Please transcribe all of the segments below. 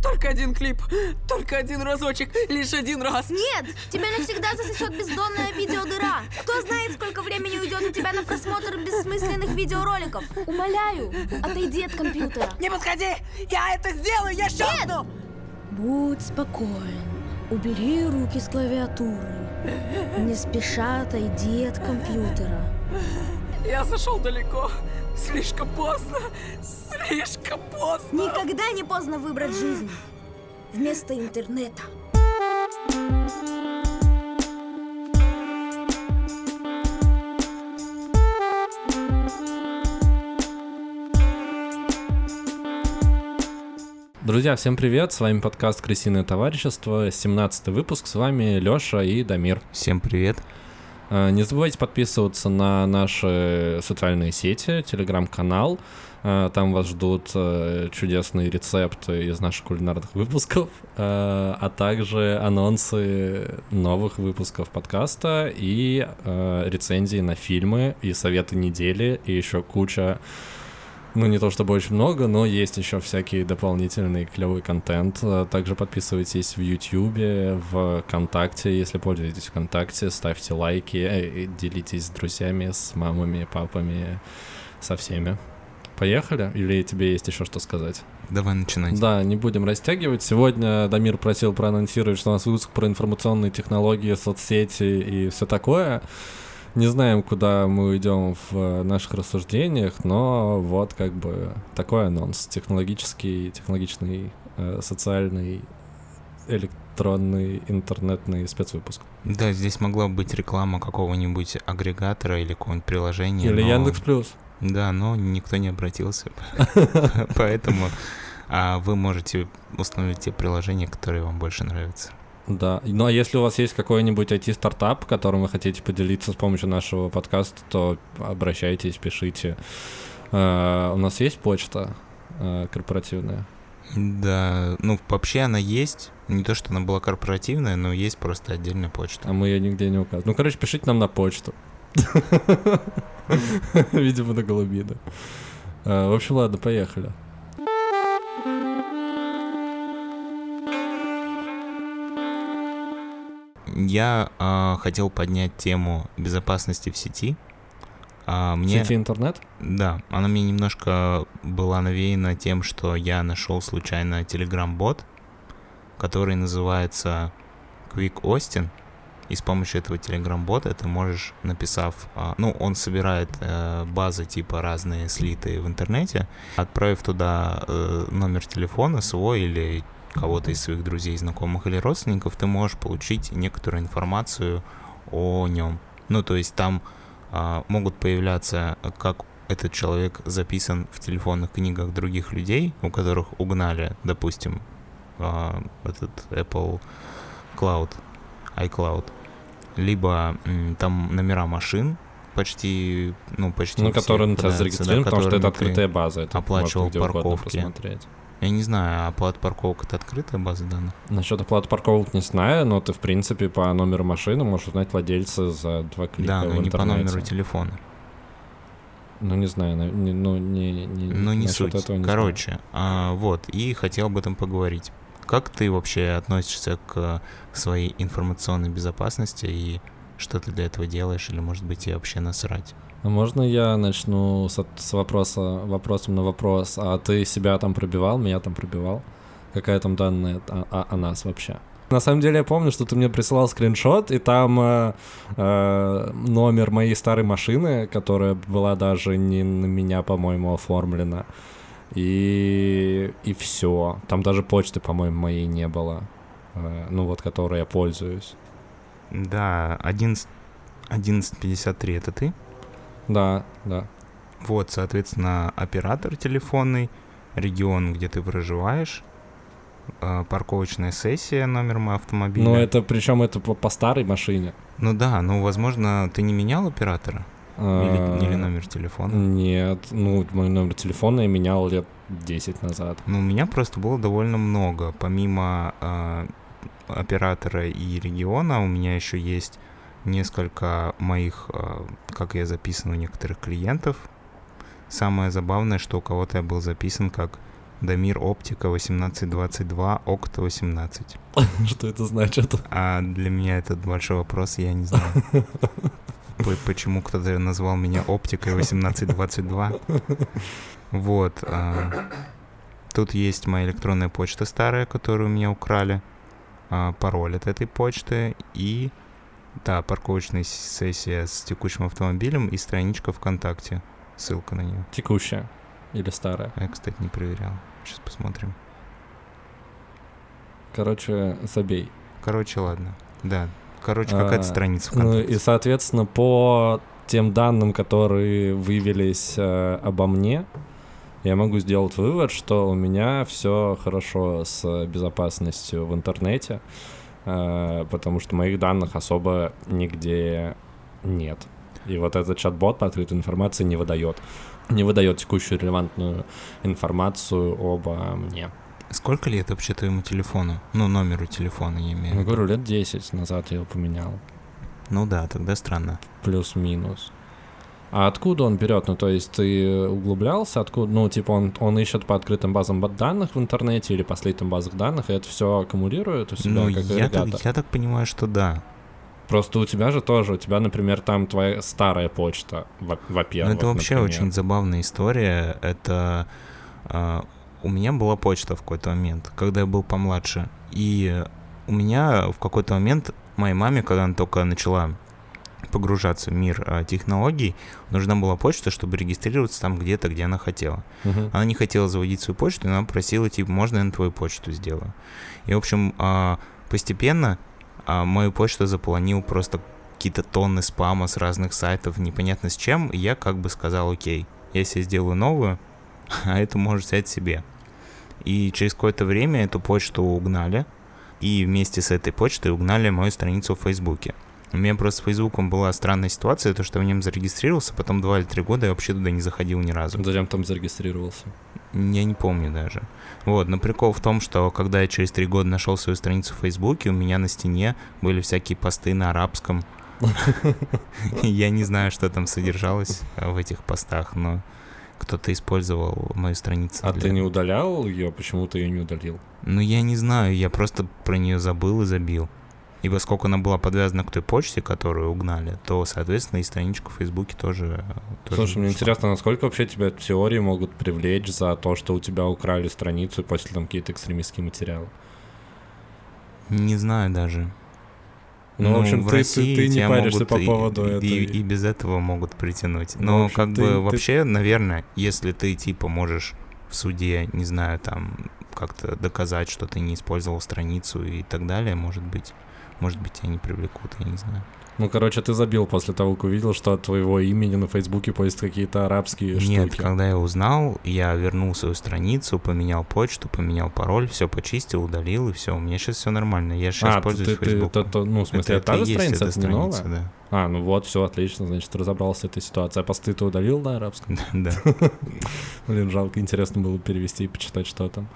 Только один клип, только один разочек, лишь один раз. Нет, тебя навсегда засосет бездонная видеодыра. Кто знает, сколько времени уйдет у тебя на просмотр бессмысленных видеороликов. Умоляю, отойди от компьютера. Не подходи, я это сделаю, я щелкну. Будь спокоен. Убери руки с клавиатуры. Не спеша отойди от компьютера. Я зашел далеко. Слишком поздно. Слишком поздно. Никогда не поздно выбрать жизнь. Вместо интернета. Друзья, всем привет! С вами подкаст «Крысиное товарищество», 17 выпуск. С вами Лёша и Дамир. Всем привет. Э, Не забывайте подписываться на наши социальные сети, телеграм-канал. Э, Там вас ждут э, чудесные рецепты из наших кулинарных выпусков, э, а также анонсы новых выпусков подкаста и э, рецензии на фильмы и советы недели, и еще куча ну, не то чтобы очень много, но есть еще всякий дополнительный клевый контент. Э, Также подписывайтесь в YouTube, в ВКонтакте, если пользуетесь ВКонтакте, ставьте лайки, э, делитесь с друзьями, с мамами, папами, со всеми. Поехали? Или тебе есть еще что сказать? Давай начинать. Да, не будем растягивать. Сегодня Дамир просил проанонсировать, что у нас выпуск про информационные технологии, соцсети и все такое. Не знаем, куда мы уйдем в э, наших рассуждениях, но вот как бы такой анонс. Технологический, технологичный, э, социальный, электронный, интернетный спецвыпуск. Да, здесь могла быть реклама какого-нибудь агрегатора или какого-нибудь приложения. Или но- Яндекс Плюс. Да, но никто не обратился. Поэтому а, вы можете установить те приложения, которые вам больше нравятся. Да. Ну а если у вас есть какой-нибудь IT-стартап, которым вы хотите поделиться с помощью нашего подкаста, то обращайтесь, пишите. Э, У нас есть почта э, корпоративная. Да, ну вообще она есть. Не то, что она была корпоративная, но есть просто отдельная почта. А мы ее нигде не указываем. Ну, короче, пишите нам на почту. Видимо, на голубину. А, В общем, ладно, поехали. Я а, хотел поднять тему безопасности в сети. А, мне... Сети интернет? Да, она мне немножко была навеяна тем, что я нашел случайно Telegram-бот, который называется Quick Austin. И с помощью этого Telegram-бота ты можешь, написав... а, Ну, он собирает э, базы типа разные слитые в интернете, отправив туда э, номер телефона свой или кого-то из своих друзей, знакомых или родственников, ты можешь получить некоторую информацию о нем. Ну, то есть там а, могут появляться, э, как этот человек записан в телефонных книгах других людей, у которых угнали, допустим, а, этот Apple Cloud, iCloud, либо м, там номера машин почти, ну, почти Ну, который на тебя попадаются, да, потому что это открытая база. Это оплачивал парковки. посмотреть. Я не знаю, а оплата парковок это открытая база данных? Насчет оплаты парковок не знаю, но ты, в принципе, по номеру машины можешь узнать владельца за два клика да, но не по номеру телефона. Ну, не знаю, на- не- ну, не, не, Ну, не суть. этого не знаю. Короче, а, вот, и хотел об этом поговорить. Как ты вообще относишься к своей информационной безопасности и что ты для этого делаешь, или, может быть, тебе вообще насрать? А можно я начну с, с вопроса, вопросом на вопрос? А ты себя там пробивал, меня там пробивал? Какая там данная о, о- о нас вообще? На самом деле я помню, что ты мне присылал скриншот, и там э, э, номер моей старой машины, которая была даже не на меня, по-моему, оформлена. И, и все. Там даже почты, по-моему, моей не было. Э, ну вот, которой я пользуюсь. Да, 11 1153 это ты? Да, да. Вот, соответственно, оператор телефонный, регион, где ты проживаешь, а, парковочная сессия, номер моего автомобиля. Ну это, причем это по, по старой машине. Ну да, ну, возможно, ты не менял оператора? А, Или, или номер телефона? Нет, ну, мой номер телефона я менял лет 10 назад. Ну, у меня просто было довольно много. Помимо а, оператора и региона, у меня еще есть несколько моих, а, как я записан у некоторых клиентов. Самое забавное, что у кого-то я был записан как Дамир Оптика 1822, Окт 18. Что это значит? А для меня это большой вопрос, я не знаю. Почему кто-то назвал меня Оптикой 1822? Вот. а, Тут есть моя электронная почта старая, которую у меня украли. а, Пароль от этой почты и... Да, парковочная сессия с текущим автомобилем и страничка ВКонтакте. Ссылка на нее. Текущая или старая? Я, кстати, не проверял. Сейчас посмотрим. Короче, забей. Короче, ладно. Да. Короче, А, какая-то страница Ну ВКонтакте. и, соответственно, по тем данным, которые выявились э, обо мне, я могу сделать вывод, что у меня все хорошо с безопасностью в интернете, потому что моих данных особо нигде нет. И вот этот чат-бот по открытой информации не выдает. Не выдает текущую релевантную информацию обо мне. Сколько лет вообще твоему телефону? Ну, номеру телефона, я имею в Я виду. говорю, лет 10 назад я его поменял. Ну да, тогда странно. плюс-минус. А откуда он берет? Ну, то есть ты углублялся, откуда, ну, типа он, он ищет по открытым базам ба- данных в интернете или по слитым базах данных, и это все аккумулирует у себя Ну, как я так, я так понимаю, что да. Просто у тебя же тоже, у тебя, например, там твоя старая почта, во-первых. это вообще например. очень забавная история. Это а, у меня была почта в какой-то момент, когда я был помладше. И у меня в какой-то момент моей маме, когда она только начала погружаться в мир а, технологий, нужна была почта, чтобы регистрироваться там где-то, где она хотела. Мгм. Она не хотела заводить свою почту, и она просила, типа, можно я на твою почту сделаю? И, в общем, а, постепенно а, мою почту заполонил просто какие-то тонны спама с разных сайтов, непонятно с чем, и я как бы сказал, окей, я себе сделаю новую, а эту можешь взять себе. И через какое-то время эту почту угнали, и вместе с этой почтой угнали мою страницу в Фейсбуке. У меня просто с Фейсбуком была странная ситуация, то, что я в нем зарегистрировался, потом два или три года я вообще туда не заходил ни разу. Зачем там зарегистрировался? Я не помню даже. Вот, но прикол в том, что когда я через три года нашел свою страницу в Фейсбуке, у меня на стене были всякие посты на арабском. Я не знаю, что там содержалось э, в этих постах, но кто-то использовал мою страницу. А для- ты не удалял ее? Почему ты ее не удалил? Ну, я не знаю, я просто про нее забыл и забил. И поскольку она была подвязана к той почте, которую угнали, то, соответственно, и страничку в Фейсбуке тоже... тоже Слушай, мне интересно, насколько вообще тебя в теории могут привлечь за то, что у тебя украли страницу и после там какие-то экстремистские материалы? Не знаю даже. Ну, в общем, в ты- ты- России ты не тебя паришься по и- поводу и, этой- И, без этого могут притянуть. Ну, Но общем, как ты- бы ты- вообще, наверное, если ты типа можешь в суде, не знаю, там как-то доказать, что ты не использовал страницу и так далее, может быть, может быть, тебя не привлекут, я не знаю. Ну, короче, ты забил после того, как увидел, что от твоего имени на Фейсбуке появились какие-то арабские Нет, штуки. когда я узнал, я вернул свою страницу, поменял почту, поменял пароль, все почистил, удалил, и все. У меня сейчас все нормально. Я сейчас А, пользуюсь ты, ты, Фейсбуком. это- ну, в смысле, это, та и же страница, это не новая? страница, А, ну вот, все отлично, значит, разобрался с этой ситуацией. А посты ты удалил на арабском? да. Да. Блин, жалко, интересно было перевести и почитать, что там.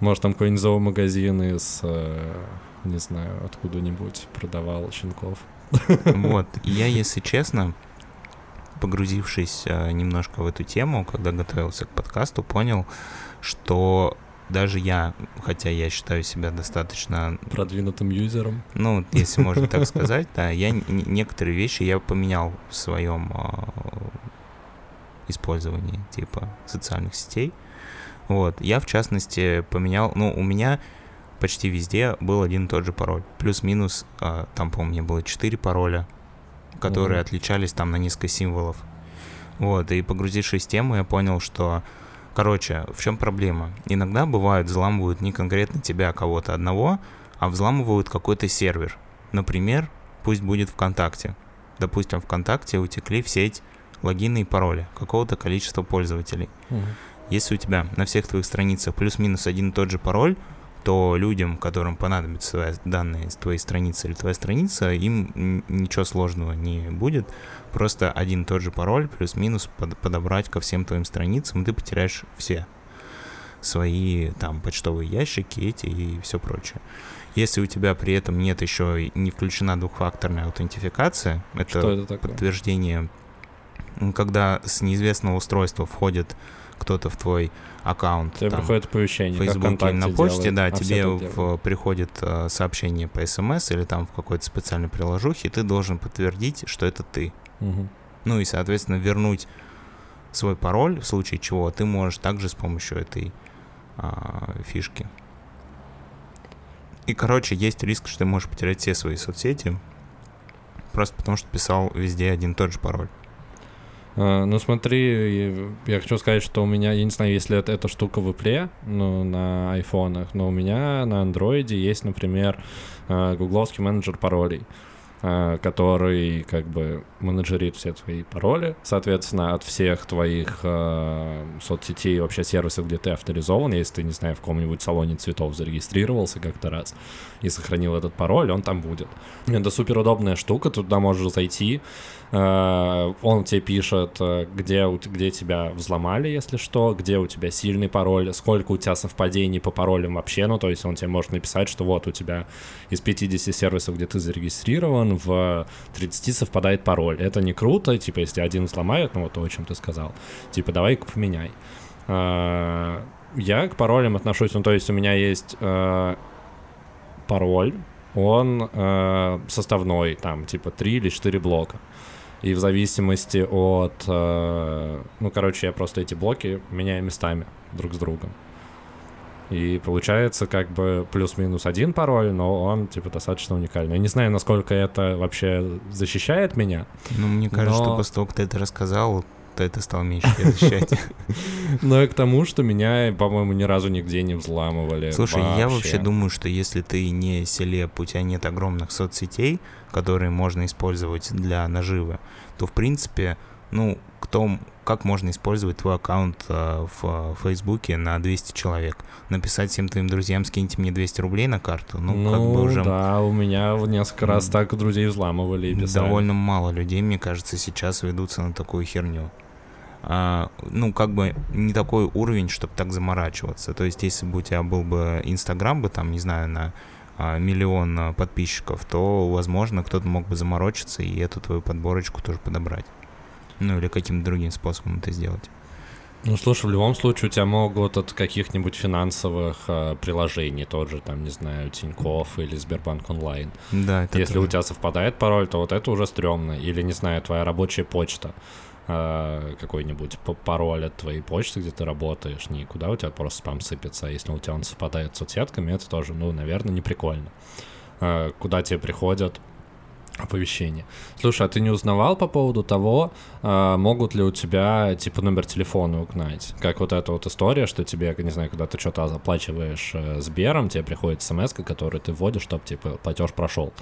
Может, там какой-нибудь зоомагазин из, э, не знаю, откуда-нибудь продавал щенков. Вот, и я, если честно, погрузившись э, немножко в эту тему, когда готовился к подкасту, понял, что даже я, хотя я считаю себя достаточно, Продвинутым юзером. ну, если можно так сказать, да, я некоторые вещи я поменял в своем э, использовании, типа, социальных сетей. Вот, я, в частности, поменял, ну, у меня почти везде был один и тот же пароль. Плюс-минус, а, там, по-моему, было 4 пароля, которые Мгм. отличались там на несколько символов. Вот, и погрузившись в тему, я понял, что, короче, в чем проблема? Иногда бывает, взламывают не конкретно тебя, а кого-то одного, а взламывают какой-то сервер. Например, пусть будет ВКонтакте. Допустим, ВКонтакте утекли в сеть логины и пароли какого-то количества пользователей. Если у тебя на всех твоих страницах плюс-минус один и тот же пароль, то людям, которым понадобятся данные с твоей страницы или твоя страница, им ничего сложного не будет. Просто один и тот же пароль плюс-минус под- подобрать ко всем твоим страницам, и ты потеряешь все свои там почтовые ящики эти и все прочее. Если у тебя при этом нет еще не включена двухфакторная аутентификация, это Что это такое? подтверждение, когда с неизвестного устройства входит кто-то в твой аккаунт. Тебе там, приходит оповещение, в Фейсбуке на почте, делает. да, А тебе в, приходит э, сообщение по смс или там в какой-то специальной приложухе, и ты должен подтвердить, что это ты. Мгм. Ну и, соответственно, вернуть свой пароль, в случае чего ты можешь также с помощью этой а, фишки. И, короче, есть риск, что ты можешь потерять все свои соцсети, просто потому что писал везде один и тот же пароль. А, Ну смотри, я хочу сказать, что у меня, я не знаю, если это, эта штука в Apple, ну, на айфонах, но у меня на андроиде есть, например, а, гугловский менеджер паролей, а, который как бы менеджерит все твои пароли, соответственно, от всех твоих соцсетей, вообще сервисов, где ты авторизован, если ты, не знаю, в каком-нибудь салоне цветов зарегистрировался как-то раз и сохранил этот пароль, он там будет. Это супер удобная штука, туда можешь зайти, э, он тебе пишет, э, где, где тебя взломали, если что, где у тебя сильный пароль, сколько у тебя совпадений по паролям вообще, ну, то есть он тебе может написать, что вот у тебя из 50 сервисов, где ты зарегистрирован, в 30 совпадает пароль. Это не круто, типа, если один взломает, ну, вот то, о чем ты сказал, типа, давай-ка поменяй. Э, Я к паролям отношусь, ну, то есть у меня есть э, пароль, он э, составной, там, типа, 3 или 4 блока. И в зависимости от... э, ну, короче, я просто эти блоки меняю местами друг с другом. И получается как бы плюс-минус один пароль, но он, типа, достаточно уникальный. Я не знаю, насколько это вообще защищает меня, Ну, мне кажется, что Но- после того, как ты это рассказал, ты это стал меньше защищать. но и к тому, что меня, по-моему, ни разу нигде не взламывали. Слушай, я вообще думаю, что если ты не селеп, у тебя нет огромных соцсетей, которые можно использовать для наживы, то, в принципе, ну, кто, как можно использовать твой аккаунт э, в Фейсбуке на 200 человек? Написать всем твоим друзьям, скиньте мне 200 рублей на карту? Ну, Ну, как бы уже да, у меня несколько раз так друзей взламывали и писали. довольно мало людей, мне кажется, сейчас ведутся на такую херню. А, ну, как бы не такой уровень, чтобы так заморачиваться. То есть, если бы у тебя был бы Инстаграм бы, там, не знаю, на а, миллион а, подписчиков, то, возможно, кто-то мог бы заморочиться и эту твою подборочку тоже подобрать. Ну, или каким-то другим способом это сделать. Ну, слушай, в любом случае у тебя могут от каких-нибудь финансовых э, приложений, тот же, там, не знаю, Тинькофф или Сбербанк онлайн. Да, это Если тоже. у тебя совпадает пароль, то вот это уже стрёмно. Или, не знаю, твоя рабочая почта, э, какой-нибудь пароль от твоей почты, где ты работаешь, никуда у тебя просто спам сыпется. А если у тебя он совпадает с соцсетками, это тоже, ну, наверное, не прикольно. Э, куда тебе приходят оповещения. Слушай, а ты не узнавал по поводу того, а, могут ли у тебя, типа, номер телефона угнать? Как вот эта вот история, что тебе, не знаю, когда ты что-то заплачиваешь э, Сбером, тебе приходит смс, которую ты вводишь, чтобы, типа, платеж прошел.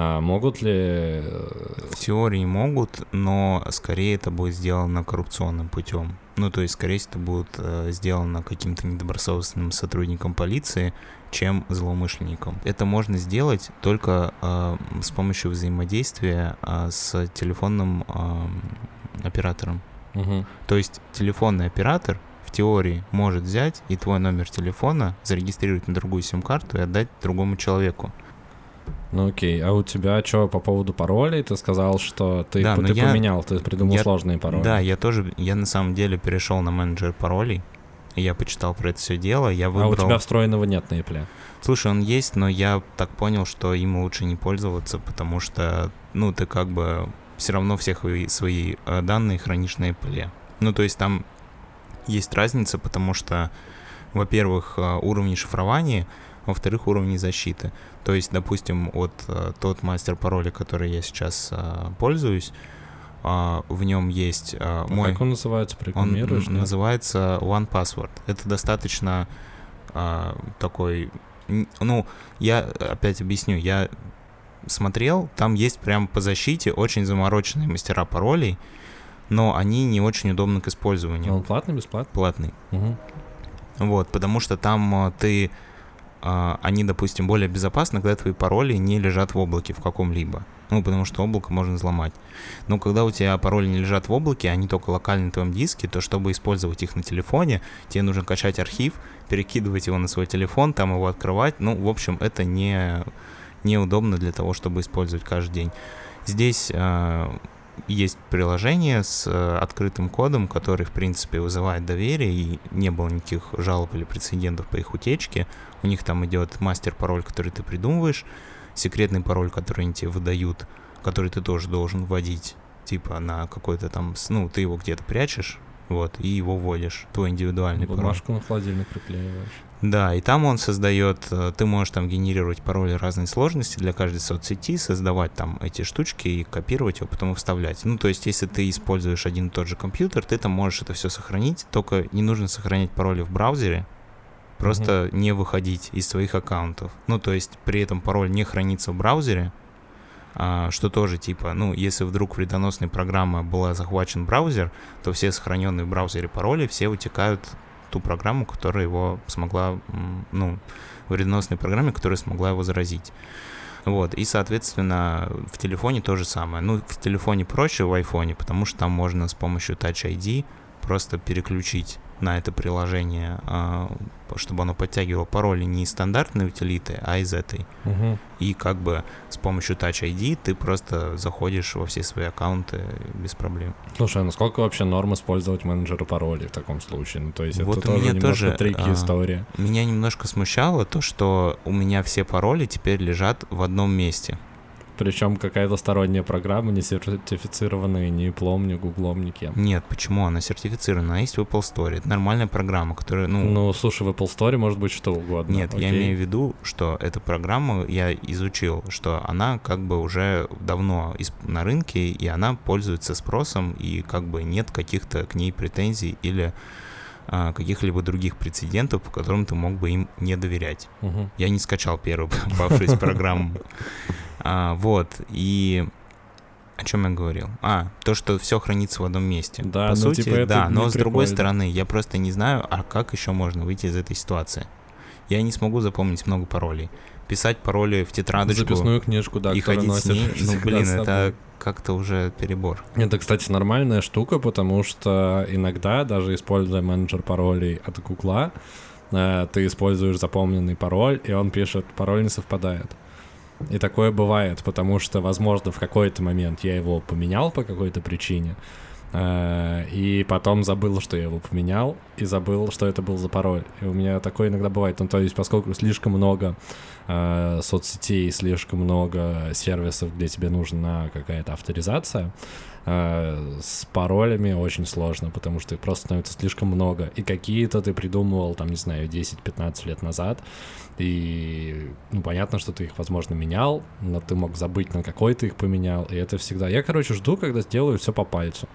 А могут ли... э, В теории могут, но скорее это будет сделано коррупционным путем. Ну, то есть, скорее всего, это будет э, сделано каким-то недобросовестным сотрудником полиции, чем злоумышленником. Это можно сделать только э, с помощью взаимодействия э, с телефонным э, оператором. мгм. То есть телефонный оператор в теории может взять и твой номер телефона зарегистрировать на другую сим-карту и отдать другому человеку. Ну окей, а у тебя что по поводу паролей? Ты сказал, что ты, Да, ты я- поменял, ты придумал я- сложные пароли. Да, я тоже, я на самом деле перешел на менеджер паролей. и Я почитал про это все дело, я А выбрал... у тебя встроенного нет на Apple? Слушай, он есть, но я так понял, что им лучше не пользоваться, потому что, ну, ты как бы все равно всех свои, свои э, данные хранишь на Apple. Ну, то есть там есть разница, потому что, во-первых, э, уровни шифрования, во-вторых, уровни защиты. То есть, допустим, вот э, тот мастер пароля, который я сейчас э, пользуюсь, а, в нем есть э, А мой... Как он называется? Он нет? называется One Password. Это достаточно а, такой... Ну, я опять объясню. Я смотрел, там есть прям по защите очень замороченные мастера паролей, но они не очень удобны к использованию. Он платный, бесплатный? Платный. Мгм. Вот, потому что там а, ты... а, они, допустим, более безопасны, когда твои пароли не лежат в облаке в каком-либо. Ну, потому что облако можно взломать. Но когда у тебя пароли не лежат в облаке, они только локально на твоем диске, то чтобы использовать их на телефоне, тебе нужно качать архив, перекидывать его на свой телефон, там его открывать. Ну, в общем, это не, неудобно для того, чтобы использовать каждый день. Здесь а, есть приложение с э, открытым кодом, который, в принципе, вызывает доверие, и не было никаких жалоб или прецедентов по их утечке. У них там идет мастер-пароль, который ты придумываешь, секретный пароль, который они тебе выдают, который ты тоже должен вводить, типа на какой-то там, ну, ты его где-то прячешь, вот, и его вводишь, твой индивидуальный пароль. Бумажку на холодильник приклеиваешь. Да, и там он создает, э, ты можешь там генерировать пароли разной сложности для каждой соцсети, создавать там эти штучки и копировать его, потом вставлять. Ну, то есть, если ты используешь один и тот же компьютер, ты там можешь это все сохранить, только не нужно сохранять пароли в браузере, просто не выходить из своих аккаунтов. Ну, то есть, при этом пароль не хранится в браузере, а, что тоже типа, ну, если вдруг вредоносной программы была захвачен браузер, то все сохраненные в браузере пароли все утекают ту программу, которая его смогла, ну, вредоносной программе, которая смогла его заразить. Вот, и, соответственно, в телефоне то же самое. Ну, в телефоне проще, в айфоне, потому что там можно с помощью Touch ID просто переключить на это приложение, а, чтобы оно подтягивало пароли не из стандартной утилиты, а из этой. Мгм. И как бы с помощью Touch ID ты просто заходишь во все свои аккаунты без проблем. Слушай, а насколько вообще норм использовать менеджера паролей в таком случае? Ну, то есть Вот это у тоже меня тоже, трики а, история. Меня немножко смущало то, что у меня все пароли теперь лежат в одном месте. Причем какая-то сторонняя программа, не сертифицированная ни плом, ни гуглом, никем. Нет, почему? Она сертифицирована, она есть в Apple Store. Это нормальная программа, которая, ну... Ну, слушай, в Apple Store может быть что угодно. Нет, я окей? имею в виду, что эта программа, я изучил, что она как бы уже давно на рынке, и она пользуется спросом, и как бы нет каких-то к ней претензий или а, каких-либо других прецедентов, по которым ты мог бы им не доверять. Мгм. Я не скачал первую попавшуюся программу. А, Вот, и о чем я говорил? А, то, что все хранится в одном месте. Да, По ну, сути, типа, да, но с другой прикольно. стороны, я просто не знаю, а как еще можно выйти из этой ситуации. Я не смогу запомнить много паролей. Писать пароли в тетрадочку Записную книжку, да, и ходить с ней, ну, блин, это как-то уже перебор. Это, кстати, нормальная штука, потому что иногда, даже используя менеджер паролей от Гугла, э, ты используешь запомненный пароль, и он пишет, пароль не совпадает. И такое бывает, потому что, возможно, в какой-то момент я его поменял по какой-то причине, э, и потом забыл, что я его поменял, и забыл, что это был за пароль. И у меня такое иногда бывает. Ну, то есть, поскольку слишком много э, соцсетей, слишком много сервисов, где тебе нужна какая-то авторизация, э, с паролями очень сложно, потому что их просто становится слишком много. И какие-то ты придумывал, там, не знаю, 10-15 лет назад, и ну, понятно, что ты их, возможно, менял, но ты мог забыть, на какой ты их поменял, и это всегда... Я, короче, жду, когда сделаю все по пальцу,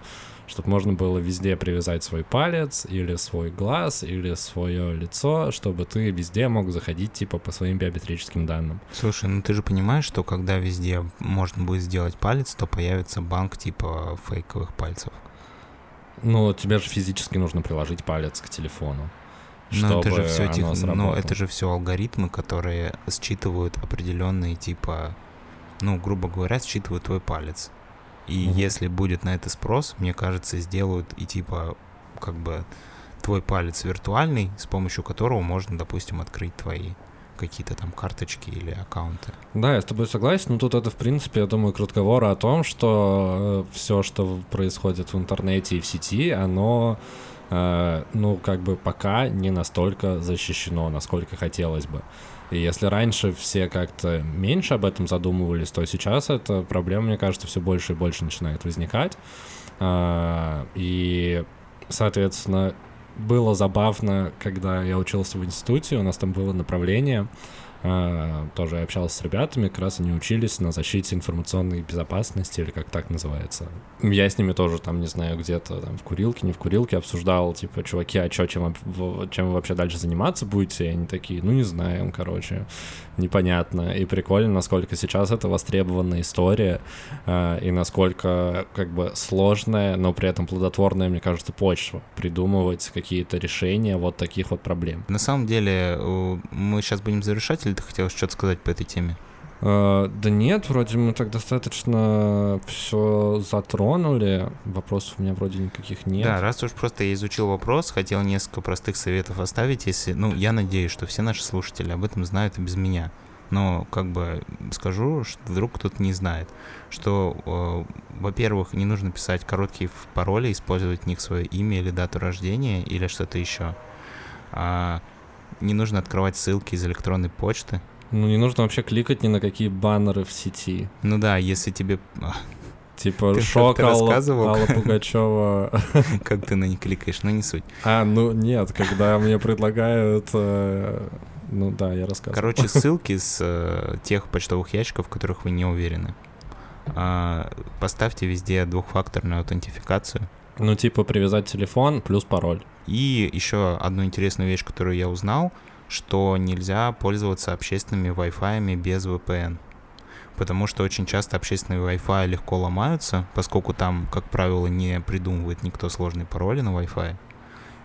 чтобы можно было везде привязать свой палец, или свой глаз, или свое лицо, чтобы ты везде мог заходить, типа, по своим биометрическим данным. Слушай, ну ты же понимаешь, что когда везде можно будет сделать палец, то появится банк типа фейковых пальцев. Ну, тебе же физически нужно приложить палец к телефону. Но это же все тех... ну, сработало. это же все алгоритмы, которые считывают определенные типа, ну, грубо говоря, считывают твой палец. И Мгм. если будет на это спрос, мне кажется, сделают и типа как бы твой палец виртуальный, с помощью которого можно, допустим, открыть твои какие-то там карточки или аккаунты. Да, я с тобой согласен, но тут это, в принципе, я думаю, к разговору о том, что все, что происходит в интернете и в сети, оно, э, ну, как бы пока не настолько защищено, насколько хотелось бы. И если раньше все как-то меньше об этом задумывались, то сейчас эта проблема, мне кажется, все больше и больше начинает возникать. А, И, соответственно, было забавно, когда я учился в институте, у нас там было направление, тоже я общался с ребятами, как раз они учились на защите информационной безопасности, или как так называется. Я с ними тоже там, не знаю, где-то там в курилке, не в курилке обсуждал, типа, чуваки, а чё, чем, чем вы вообще дальше заниматься будете? И они такие, ну, не знаем, короче, непонятно. И прикольно, насколько сейчас это востребованная история, а, и насколько, как бы, сложная, но при этом плодотворная, мне кажется, почва придумывать какие-то решения вот таких вот проблем. На самом деле, мы сейчас будем завершать, ты хотел что-то сказать по этой теме? Э, Да нет, вроде мы так достаточно все затронули. Вопросов у меня вроде никаких нет. Да, раз уж просто я изучил вопрос, хотел несколько простых советов оставить, если, ну, я надеюсь, что все наши слушатели об этом знают и без меня. но как бы скажу, что вдруг кто-то не знает, что, э, во-первых, не нужно писать короткие пароли, использовать в них свое имя или дату рождения или что-то еще. А, не нужно открывать ссылки из электронной почты. Ну, не нужно вообще кликать ни на какие баннеры в сети. Ну да, если тебе... Типа Ты шок Алла? Алла Пугачева. Как ты на них кликаешь, но не суть. А, ну нет, когда мне предлагают... э, Ну да, я рассказываю. Короче, ссылки с э, тех почтовых ящиков, в которых вы не уверены. А, поставьте везде двухфакторную аутентификацию. Ну, типа привязать телефон плюс пароль. И еще одну интересную вещь, которую я узнал, что нельзя пользоваться общественными Wi-Fi без VPN. Потому что очень часто общественные Wi-Fi легко ломаются, поскольку там, как правило, не придумывает никто сложные пароли на Wi-Fi.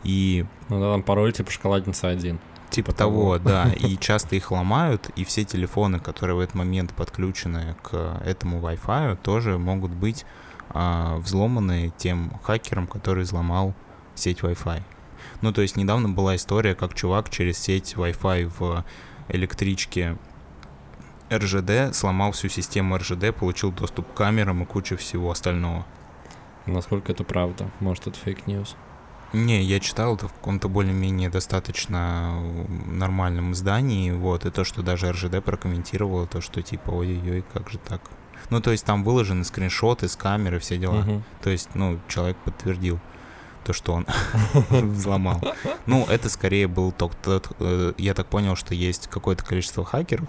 И Ну да, там пароль типа шоколадница 1. Типа того. того, да. И часто их ломают, и все телефоны, которые в этот момент подключены к этому Wi-Fi, тоже могут быть а, взломаны тем хакером, который взломал сеть Wi-Fi. Ну, то есть недавно была история, как чувак через сеть Wi-Fi в электричке РЖД сломал всю систему РЖД, получил доступ к камерам и кучу всего остального. Насколько это правда? Может, это fake news? Не, я читал это в каком-то более-менее достаточно нормальном издании, вот, и то, что даже РЖД прокомментировало, то, что типа, ой-ой-ой, как же так. Ну, то есть там выложены скриншоты с камеры, все дела. Мгм. То есть, ну, человек подтвердил то, что он взломал. Ну, это скорее был тот, э, я так понял, что есть какое-то количество хакеров,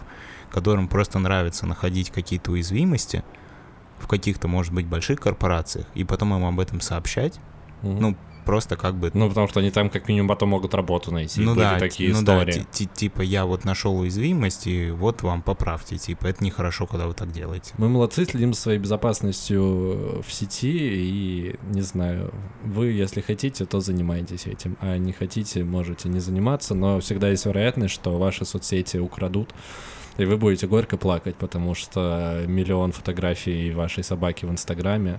которым просто нравится находить какие-то уязвимости в каких-то, может быть, больших корпорациях, и потом им об этом сообщать, ну, просто как бы Ну, потому что они там как минимум потом могут работу найти. ну Были да, такие ну да, истории. ти- типа я вот нашел уязвимость, и вот вам поправьте, типа это нехорошо, когда вы так делаете. Мы молодцы, следим за своей безопасностью в сети, и, не знаю, вы, если хотите, то занимайтесь этим, а не хотите, можете не заниматься, но всегда есть вероятность, что ваши соцсети украдут, и вы будете горько плакать, потому что миллион фотографий вашей собаки в Инстаграме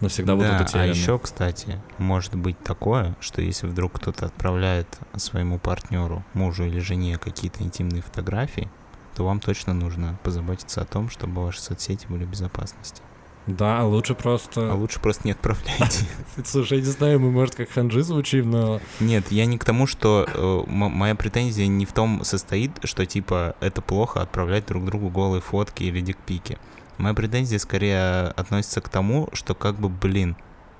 навсегда будут да, а утеряны. еще, кстати, может быть такое, что если вдруг кто-то отправляет своему партнеру, мужу или жене какие-то интимные фотографии, то вам точно нужно позаботиться о том, чтобы ваши соцсети были в безопасности. Да, лучше просто... А лучше просто не отправляйте. Слушай, я не знаю, мы, может, как ханжи звучим, но... Нет, я не к тому, что э, моя претензия не в том состоит, что типа это плохо отправлять друг другу голые фотки или дикпики. Моя претензия скорее относится к тому, что как бы, блин,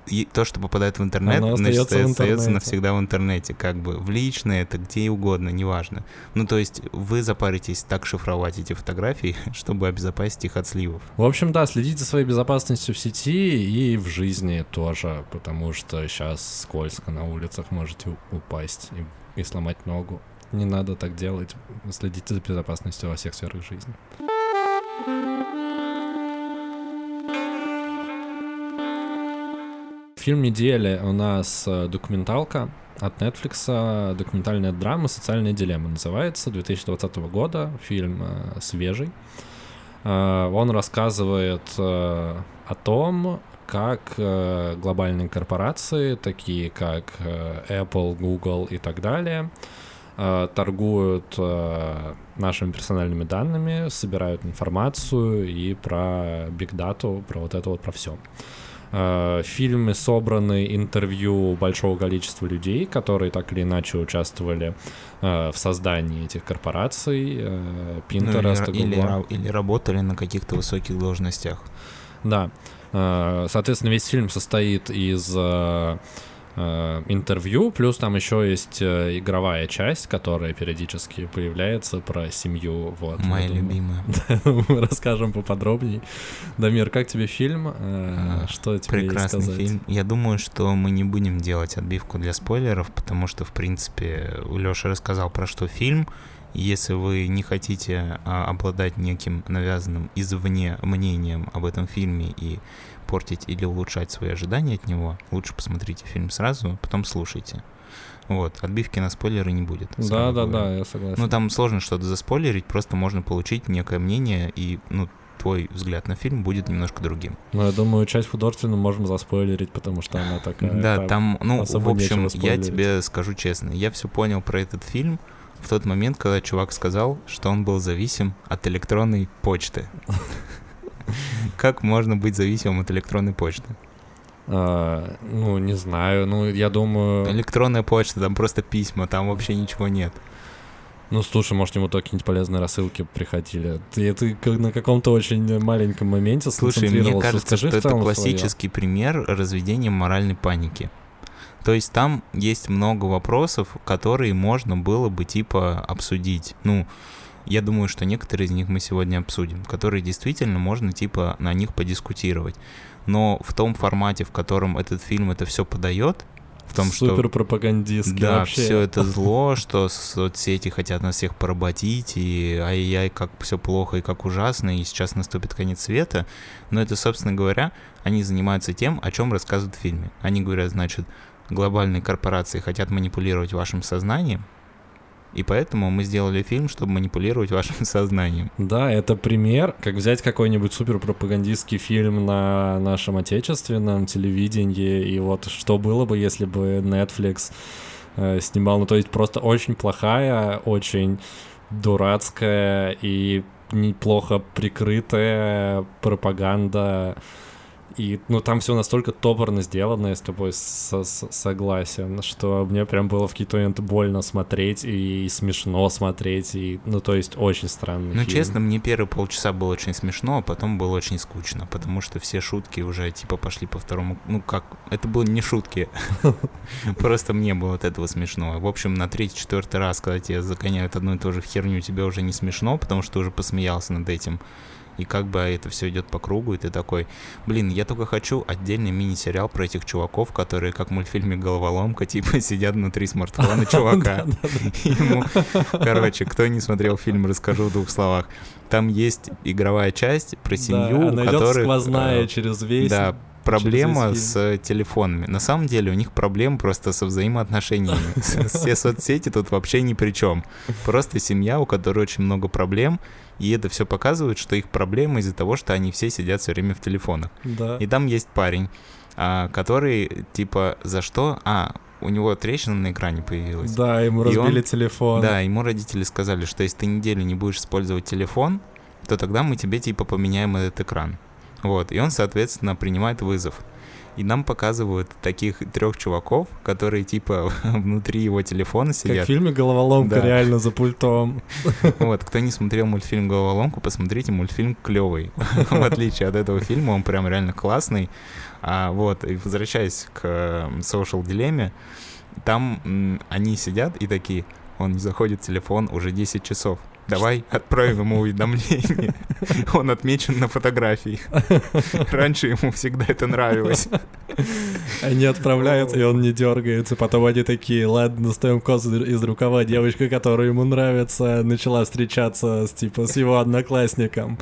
и то, что попадает в интернет, Оно значит, остаётся в остается интернете. навсегда в интернете, как бы в личное, это где угодно, неважно. Ну, то есть вы запаритесь так шифровать эти фотографии, чтобы обезопасить их от сливов. В общем, да, следите за своей безопасностью в сети и в жизни тоже, потому что сейчас скользко на улицах, можете упасть и, и сломать ногу. Не надо так делать. Следите за безопасностью во всех сферах жизни. Фильм недели у нас э, документалка от Netflix, документальная драма «Социальная дилемма» называется, 2020 года, фильм э, свежий. Э, Он рассказывает э, о том, как э, глобальные корпорации, такие как э, Apple, Google и так далее, э, торгуют э, нашими персональными данными, собирают информацию и про биг дату, про вот это вот, про все. В фильме собраны интервью большого количества людей, которые так или иначе участвовали э, в создании этих корпораций, э, Ну, или, Pinterest, или Google. ра- или работали на каких-то высоких должностях. Да. Э, Соответственно, весь фильм состоит из э, э, интервью, плюс там еще есть э, игровая часть, которая периодически появляется про семью. Вот, Моя любимая. Мы расскажем поподробнее. Дамир, как тебе фильм? Э, А, Что тебе Прекрасный фильм. Я думаю, что мы не будем делать отбивку для спойлеров, потому что, в принципе, Леша рассказал про что фильм. Если вы не хотите а, обладать неким навязанным извне мнением об этом фильме и портить или улучшать свои ожидания от него, лучше посмотрите фильм сразу, потом слушайте. Вот, отбивки на спойлеры не будет. Да, да, говорю. да, я согласен. Ну, там сложно что-то заспойлерить, просто можно получить некое мнение, и, ну, твой взгляд на фильм будет немножко другим. Но я думаю, часть художественную можем заспойлерить, потому что она такая. Да, там, ну, в общем, я тебе скажу честно, я все понял про этот фильм в тот момент, когда чувак сказал, что он был зависим от электронной почты. Как можно быть зависимым от электронной почты? А, ну, не знаю, ну, я думаю... Электронная почта, там просто письма, там вообще ничего нет. Ну, слушай, может, ему то какие-нибудь полезные рассылки приходили. Ты, ты на каком-то очень маленьком моменте Слушай, мне кажется, Скажи что это классический пример разведения моральной паники. То есть там есть много вопросов, которые можно было бы типа обсудить. Ну, я думаю, что некоторые из них мы сегодня обсудим, которые действительно можно типа на них подискутировать. Но в том формате, в котором этот фильм это все подает, в том, что Супер пропагандистский да, вообще. все это зло, что соцсети хотят нас всех поработить, и ай-яй, как все плохо и как ужасно, и сейчас наступит конец света. Но это, собственно говоря, они занимаются тем, о чем рассказывают в фильме. Они говорят, значит, глобальные корпорации хотят манипулировать вашим сознанием, и поэтому мы сделали фильм, чтобы манипулировать вашим сознанием. Да, это пример, как взять какой-нибудь супер пропагандистский фильм на нашем отечественном телевидении, и вот что было бы, если бы Netflix э, снимал, ну то есть просто очень плохая, очень дурацкая и неплохо прикрытая пропаганда. И, ну, там все настолько топорно сделано, я с тобой со- со- согласен, что мне прям было в какие-то моменты больно смотреть и, смешно смотреть, и, ну, то есть очень странный Ну, фильм. честно, мне первые полчаса было очень смешно, а потом было очень скучно, потому что все шутки уже типа пошли по второму... Ну, как... Это были не шутки. Просто мне было от этого смешно. В общем, на третий-четвертый раз, когда тебя загоняют одну и ту же херню, тебе уже не смешно, потому что ты уже посмеялся над этим. И как бы это все идет по кругу, и ты такой, блин, я только хочу отдельный мини-сериал про этих чуваков, которые, как в мультфильме «Головоломка», типа сидят внутри смартфона чувака. Ему, короче, кто не смотрел фильм, расскажу в двух словах. Там есть игровая часть про семью, да, которых, сквозная э, через весь... да, проблема с телефонами. На самом деле у них проблема просто со взаимоотношениями. Все соцсети тут вообще ни при чем. Просто семья, у которой очень много проблем, и это все показывает, что их проблема из-за того, что они все сидят все время в телефонах. Да. И там есть парень, а, который типа за что? А, у него трещина на экране появилась. Да, ему И он- разбили телефон. Да, ему родители сказали, что если ты неделю не будешь использовать телефон, то тогда мы тебе типа поменяем этот экран. Вот, и он, соответственно, принимает вызов. И нам показывают таких трех чуваков, которые типа внутри его телефона Как в сидят. фильме «Головоломка» Да. реально за пультом. Вот, кто не смотрел мультфильм «Головоломку», посмотрите, мультфильм клевый. В отличие от этого фильма, он прям реально классный. А, вот, и возвращаясь к э, social дилемме, там они сидят и такие, он не заходит в телефон уже 10 часов. Давай отправим ему уведомление. Он отмечен на фотографии. Раньше ему всегда это нравилось. Они отправляют, и он не дергается. Потом они такие, ладно, достаем козу из рукава. Девочка, которая ему нравится, начала встречаться с, типа, с его одноклассником.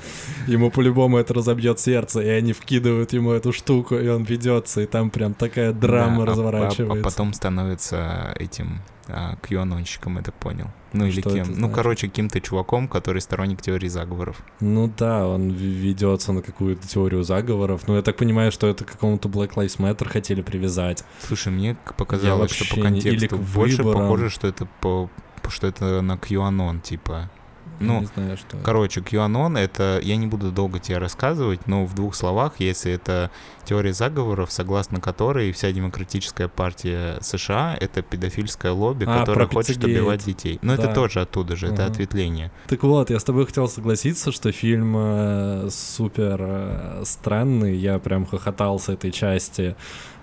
Ему по-любому это разобьет сердце, и они вкидывают ему эту штуку, и он ведется, и там прям такая драма Да, а- а- разворачивается. А, потом становится этим а, QAnonщиком, я так понял. Ну или Что кем? это Ну, короче, каким-то чуваком, который сторонник теории заговоров. Ну да, он ведется на какую-то теорию заговоров. Ну, я так понимаю, что это к какому-то Black Lives Matter хотели привязать. Слушай, мне показалось, что по вообще не- или контексту больше выборам. похоже, что это по что это на QAnon, типа. Ну, не знаю, что. это. Короче, QAnon это, я не буду долго тебе рассказывать, но в двух словах, если это теория заговоров, согласно которой вся демократическая партия США это педофильское лобби, А, которое хочет убивать детей. Но Да. это тоже оттуда же, это Ага. ответвление. Так вот, я с тобой хотел согласиться, что фильм э, супер э, странный. Я прям хохотал с этой части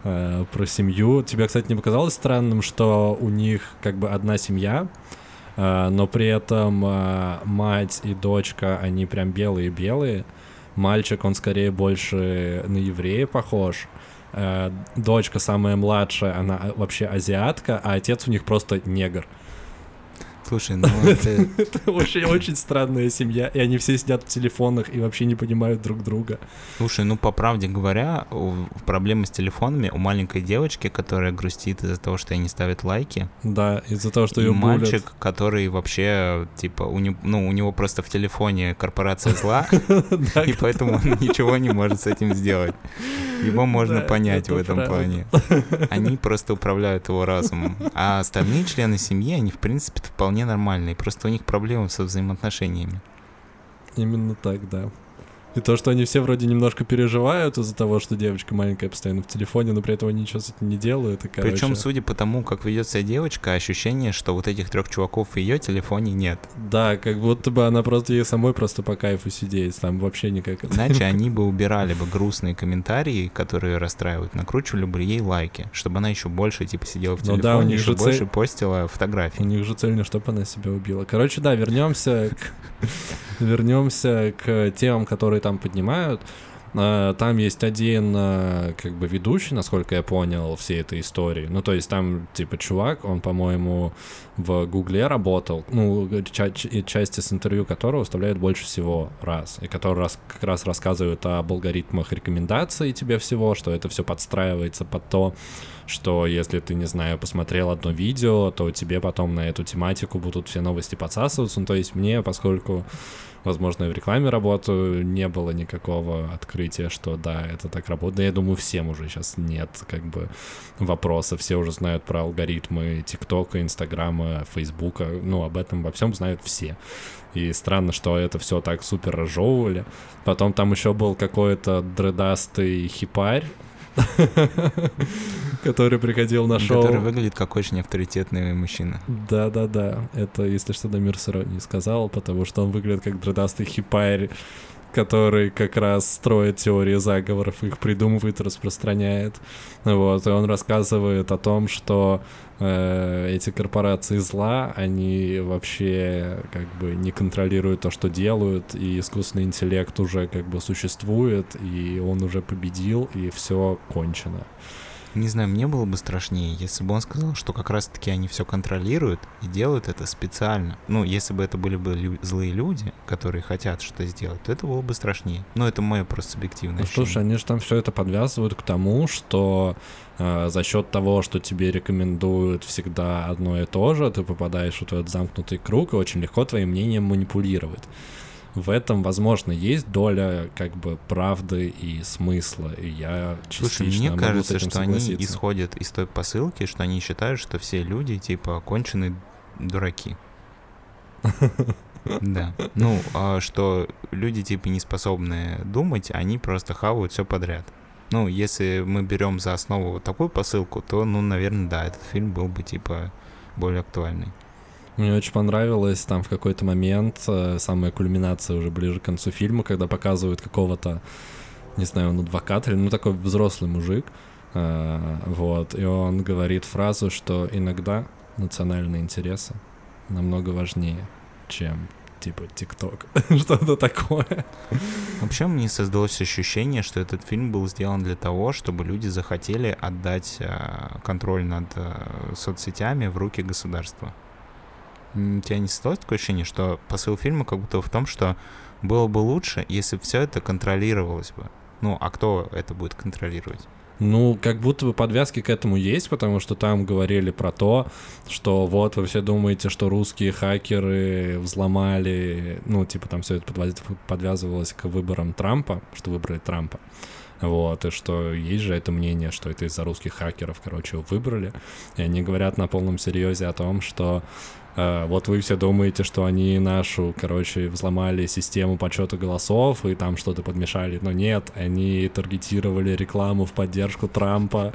э, про семью. Тебе, кстати, не показалось странным, что у них как бы одна семья, но при этом э, мать и дочка, они прям белые-белые. Мальчик, он скорее больше на еврея похож. Э, Дочка самая младшая, она э, вообще азиатка, а отец у них просто негр. Слушай, ну это... Это очень-очень странная семья, и они все сидят в телефонах и вообще не понимают друг друга. Слушай, ну по правде говоря, проблемы с телефонами у маленькой девочки, которая грустит из-за того, что ей не ставят лайки, Да, из-за того, что и ее булят. мальчик, который вообще, типа, у него, ну, у него просто в телефоне корпорация зла, и поэтому он ничего не может с этим сделать. Его можно понять в этом плане. Они просто управляют его разумом. А остальные члены семьи, они, в принципе, вполне вполне нормальные, просто у них проблемы со взаимоотношениями. Именно так, да. И то, что они все вроде немножко переживают из-за того, что девочка маленькая постоянно в телефоне, но при этом они ничего с этим не делают. И, короче... Причем, судя по тому, как ведет себя девочка, ощущение, что вот этих трех чуваков в ее телефоне нет. Да, как будто бы она просто ей самой просто по кайфу сидеть, там вообще никак. Иначе они бы убирали бы грустные комментарии, которые расстраивают, накручивали бы ей лайки, чтобы она еще больше типа сидела в телефоне, ну, да, у них еще же больше цель... постила фотографии. У них же цель не чтобы она себя убила. Короче, да, вернемся к вернемся к темам, которые там поднимают. А, там есть один, а, как бы, ведущий, насколько я понял, всей этой истории. Ну, то есть там, типа, чувак, он, по-моему, в Гугле работал, ну, ча- части с интервью которого вставляют больше всего раз, и который раз, как раз рассказывает об алгоритмах рекомендаций тебе всего, что это все подстраивается под то, что если ты, не знаю, посмотрел одно видео, то тебе потом на эту тематику будут все новости подсасываться. Ну, то есть мне, поскольку возможно, и в рекламе работаю, не было никакого открытия, что да, это так работает. Да, я думаю, всем уже сейчас нет как бы вопросов. Все уже знают про алгоритмы ТикТока, Инстаграма, Фейсбука. Ну, об этом во всем знают все. И странно, что это все так супер разжевывали. Потом там еще был какой-то дредастый хипарь, который приходил на шоу. Который выглядит как очень авторитетный мужчина. Да-да-да, это, если что, Дамир не сказал, потому что он выглядит как дредастый хипарь, который как раз строит теории заговоров, их придумывает, распространяет. Вот, и он рассказывает о том, что э, эти корпорации зла, они вообще как бы не контролируют то, что делают, и искусственный интеллект уже как бы существует, и он уже победил, и все кончено. Не знаю, мне было бы страшнее, если бы он сказал, что как раз-таки они все контролируют и делают это специально. Ну, если бы это были бы лю- злые люди, которые хотят что-то сделать, то это было бы страшнее. Но это мое просто субъективное ну, ощущение. Слушай, они же там все это подвязывают к тому, что э, за счет того, что тебе рекомендуют всегда одно и то же, ты попадаешь в этот замкнутый круг, и очень легко твоим мнением манипулировать в этом, возможно, есть доля как бы правды и смысла, и я Слушай, мне могу кажется, что они исходят из той посылки, что они считают, что все люди, типа, конченые дураки. Да. Ну, а что люди, типа, не способны думать, они просто хавают все подряд. Ну, если мы берем за основу вот такую посылку, то, ну, наверное, да, этот фильм был бы, типа, более актуальный. Мне очень понравилось там в какой-то момент, э, самая кульминация уже ближе к концу фильма, когда показывают какого-то, не знаю, он адвокат или ну такой взрослый мужик, э, вот, и он говорит фразу, что иногда национальные интересы намного важнее, чем типа ТикТок, что-то такое. Вообще мне создалось ощущение, что этот фильм был сделан для того, чтобы люди захотели отдать э, контроль над соцсетями в руки государства. Тебя не создалось такое ощущение, что посыл фильма как будто в том, что было бы лучше, если бы все это контролировалось бы. Ну, а кто это будет контролировать? Ну, как будто бы подвязки к этому есть, потому что там говорили про то, что вот вы все думаете, что русские хакеры взломали, ну, типа там все это подвязывалось к выборам Трампа, что выбрали Трампа. Вот, и что есть же это мнение, что это из-за русских хакеров, короче, выбрали. И они говорят на полном серьезе о том, что вот вы все думаете, что они нашу, короче, взломали систему подсчета голосов и там что-то подмешали, но нет, они таргетировали рекламу в поддержку Трампа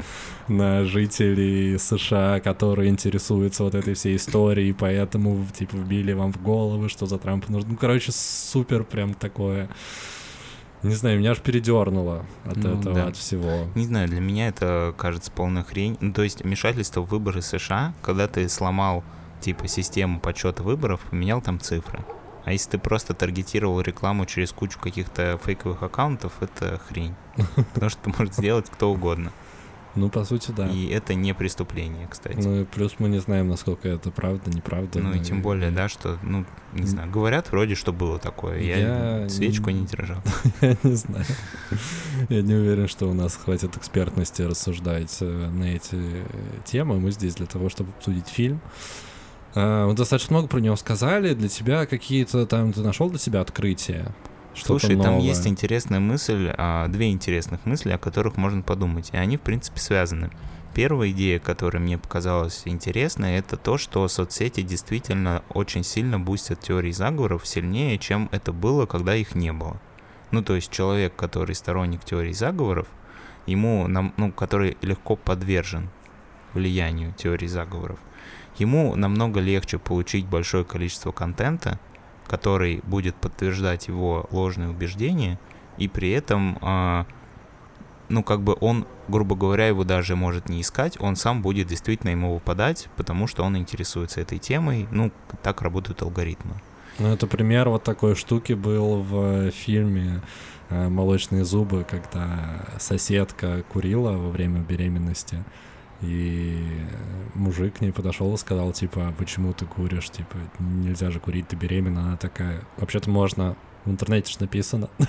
на жителей США, которые интересуются вот этой всей историей, поэтому, типа, вбили вам в головы, что за Трампа нужно. Ну, короче, супер прям такое не знаю, меня аж передернуло от ну, этого, да. от всего. Не знаю, для меня это кажется полная хрень. Ну, то есть вмешательство в выборы США, когда ты сломал типа систему подсчета выборов, поменял там цифры. А если ты просто таргетировал рекламу через кучу каких-то фейковых аккаунтов, это хрень. Потому что это может сделать кто угодно. Ну, по сути, да. И это не преступление, кстати. Ну, и плюс мы не знаем, насколько это правда, неправда. Ну, и тем более, да, что, ну, не знаю, говорят вроде, что было такое. Я, Я свечку не держал. Я не знаю. Я не уверен, что у нас хватит экспертности рассуждать э, на эти темы. Мы здесь для того, чтобы обсудить фильм. Мы достаточно много про него сказали. Для тебя какие-то там, ты нашел для себя открытия? Слушай, новое. там есть интересная мысль, а, две интересных мысли, о которых можно подумать, и они, в принципе, связаны. Первая идея, которая мне показалась интересной, это то, что соцсети действительно очень сильно бустят теории заговоров сильнее, чем это было, когда их не было. Ну, то есть человек, который сторонник теорий заговоров, ему, ну, который легко подвержен влиянию теорий заговоров, ему намного легче получить большое количество контента, который будет подтверждать его ложные убеждения, и при этом, э, ну, как бы он, грубо говоря, его даже может не искать, он сам будет действительно ему выпадать, потому что он интересуется этой темой, ну, так работают алгоритмы. Ну, это пример вот такой штуки был в фильме э, «Молочные зубы», когда соседка курила во время беременности, и мужик к ней подошел и сказал, типа, «А почему ты куришь? Типа, нельзя же курить, ты беременна. Она такая, вообще-то можно, в интернете же написано.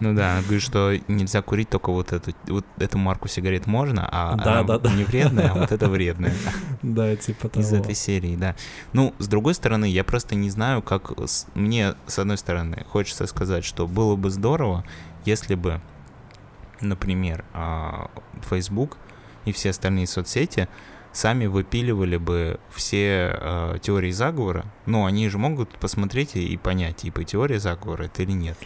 Ну да, она говорит, что нельзя курить только вот эту, вот эту марку сигарет можно, а да, да, да. не вредная, а вот это вредная. Да, типа того. Из этой серии, да. Ну, с другой стороны, я просто не знаю, как... Мне, с одной стороны, хочется сказать, что было бы здорово, если бы, например, а, Facebook и все остальные соцсети сами выпиливали бы все э, теории заговора, ну, они же могут посмотреть и, понять, типа, теория заговора это или нет.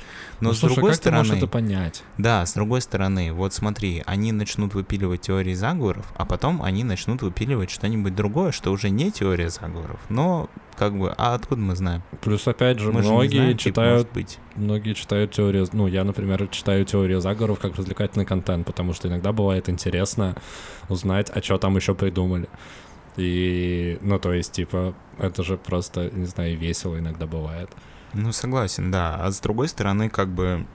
Но ну, с слушай, другой стороны... ты это понять? Да, с другой стороны, вот смотри, они начнут выпиливать теории заговоров, а потом они начнут выпиливать что-нибудь другое, что уже не теория заговоров, но как бы, а откуда мы знаем? Плюс, опять же, Мы же многие знаем, типа, читают может быть. Многие читают теорию, ну, я, например, читаю теорию заговоров как развлекательный контент, потому что иногда бывает интересно узнать, а что там еще придумали. И, ну, то есть, типа, это же просто, не знаю, весело иногда бывает. Ну, согласен, да. А с другой стороны, как бы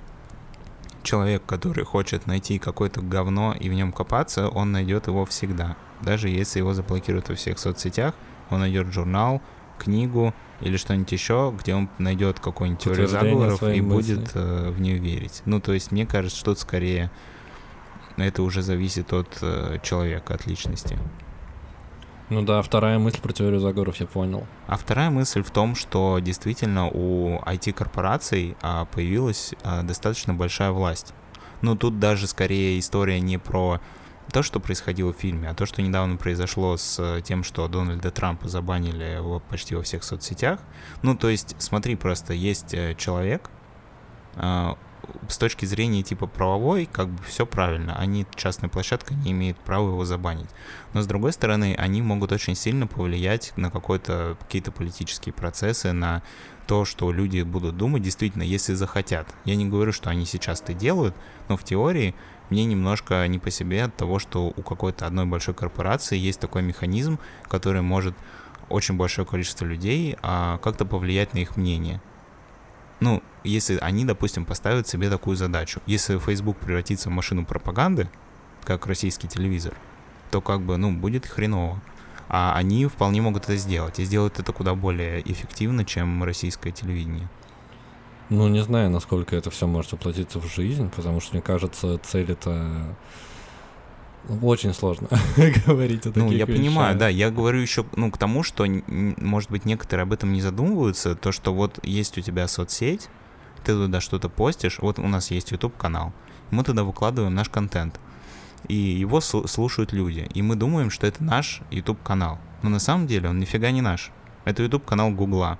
человек, который хочет найти какое-то говно и в нем копаться, он найдет его всегда. Даже если его заблокируют во всех соцсетях, он найдет журнал, книгу или что-нибудь еще, где он найдет какую-нибудь теорию заговоров и мысли. будет э, в нее верить. Ну, то есть, мне кажется, что скорее это уже зависит от э, человека, от личности. Ну да, вторая мысль про теорию заговоров я понял. А вторая мысль в том, что действительно у IT-корпораций а, появилась а, достаточно большая власть. Ну, тут даже скорее история не про то, что происходило в фильме, а то, что недавно произошло с э, тем, что Дональда Трампа забанили его почти во всех соцсетях. Ну, то есть, смотри, просто есть э, человек, а, с точки зрения типа правовой, как бы все правильно. Они, частная площадка, не имеет права его забанить. Но с другой стороны, они могут очень сильно повлиять на какой-то, какие-то политические процессы, на то, что люди будут думать, действительно, если захотят. Я не говорю, что они сейчас это делают, но в теории мне немножко не по себе от того, что у какой-то одной большой корпорации есть такой механизм, который может очень большое количество людей а, как-то повлиять на их мнение. Ну, если они, допустим, поставят себе такую задачу. Если Facebook превратится в машину пропаганды, как российский телевизор, то как бы, ну, будет хреново. А они вполне могут это сделать. И сделают это куда более эффективно, чем российское телевидение. Ну, не знаю, насколько это все может воплотиться в жизнь, потому что, мне кажется, цель это очень сложно говорить о таких Ну, я вещах. понимаю, да. Я говорю еще, ну, к тому, что, может быть, некоторые об этом не задумываются, то, что вот есть у тебя соцсеть, ты туда что-то постишь, вот у нас есть YouTube-канал, мы туда выкладываем наш контент, и его сл- слушают люди, и мы думаем, что это наш YouTube-канал, но на самом деле он нифига не наш. Это YouTube-канал Гугла.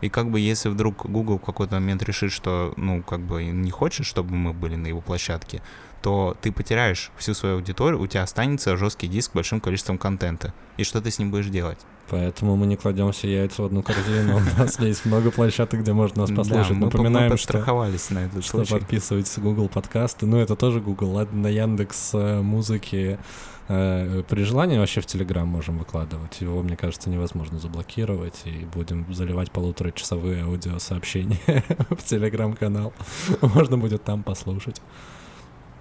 И как бы если вдруг Google в какой-то момент решит, что, ну, как бы не хочет, чтобы мы были на его площадке, то ты потеряешь всю свою аудиторию, у тебя останется жесткий диск с большим количеством контента. И что ты с ним будешь делать? Поэтому мы не кладем все яйца в одну корзину. У нас есть много площадок, где можно нас Да, послушать. мы, по- мы Напоминаем, что, подстраховались на этот что случай. подписывайтесь Google подкасты. Ну, это тоже Google. Ладно, на Яндекс э, музыки. Э, При желании вообще в Телеграм можем выкладывать. Его, мне кажется, невозможно заблокировать. И будем заливать полуторачасовые аудиосообщения в Телеграм-канал. Можно будет там послушать.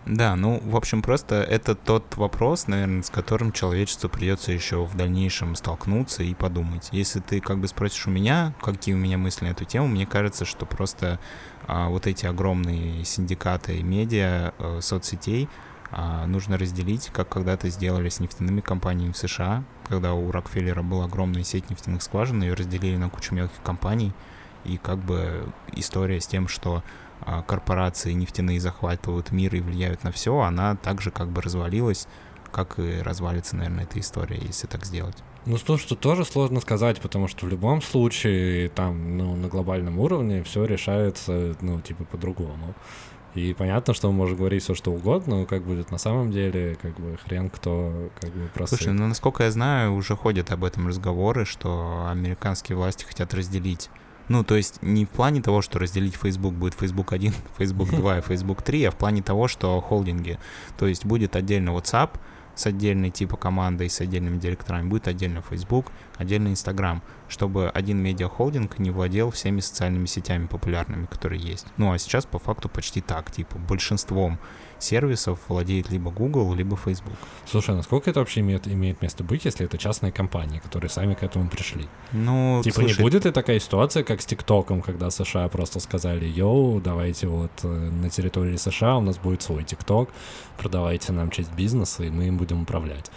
Да, ну, в общем, просто это тот вопрос, наверное, с которым человечеству придется еще в дальнейшем столкнуться и подумать. Если ты как бы спросишь у меня, какие у меня мысли на эту тему, мне кажется, что просто а, вот эти огромные синдикаты медиа, э, соцсетей а, нужно разделить, как когда-то сделали с нефтяными компаниями в США, когда у Рокфеллера была огромная сеть нефтяных скважин, ее разделили на кучу мелких компаний, и как бы история с тем, что а, корпорации нефтяные захватывают мир и влияют на все, она также как бы развалилась как и развалится, наверное, эта история, если так сделать. Ну, слушай, тут тоже сложно сказать, потому что в любом случае там, ну, на глобальном уровне все решается, ну, типа, по-другому. И понятно, что он может говорить все, что угодно, но как будет на самом деле, как бы хрен кто как бы просто... Слушай, ну насколько я знаю, уже ходят об этом разговоры, что американские власти хотят разделить. Ну, то есть не в плане того, что разделить Facebook будет Facebook 1, Facebook 2 и Facebook 3, а в плане того, что холдинги. То есть будет отдельно WhatsApp, с отдельной типа командой, с отдельными директорами, будет отдельно Facebook, отдельно Instagram, чтобы один медиахолдинг не владел всеми социальными сетями популярными, которые есть. Ну а сейчас по факту почти так, типа большинством сервисов владеет либо Google, либо Facebook. Слушай, а насколько это вообще имеет, имеет место быть, если это частные компании, которые сами к этому пришли? Ну, типа слушай, не будет ли такая ситуация, как с ТикТоком, когда США просто сказали, йоу, давайте вот э, на территории США у нас будет свой ТикТок, продавайте нам часть бизнеса, и мы им будем управлять.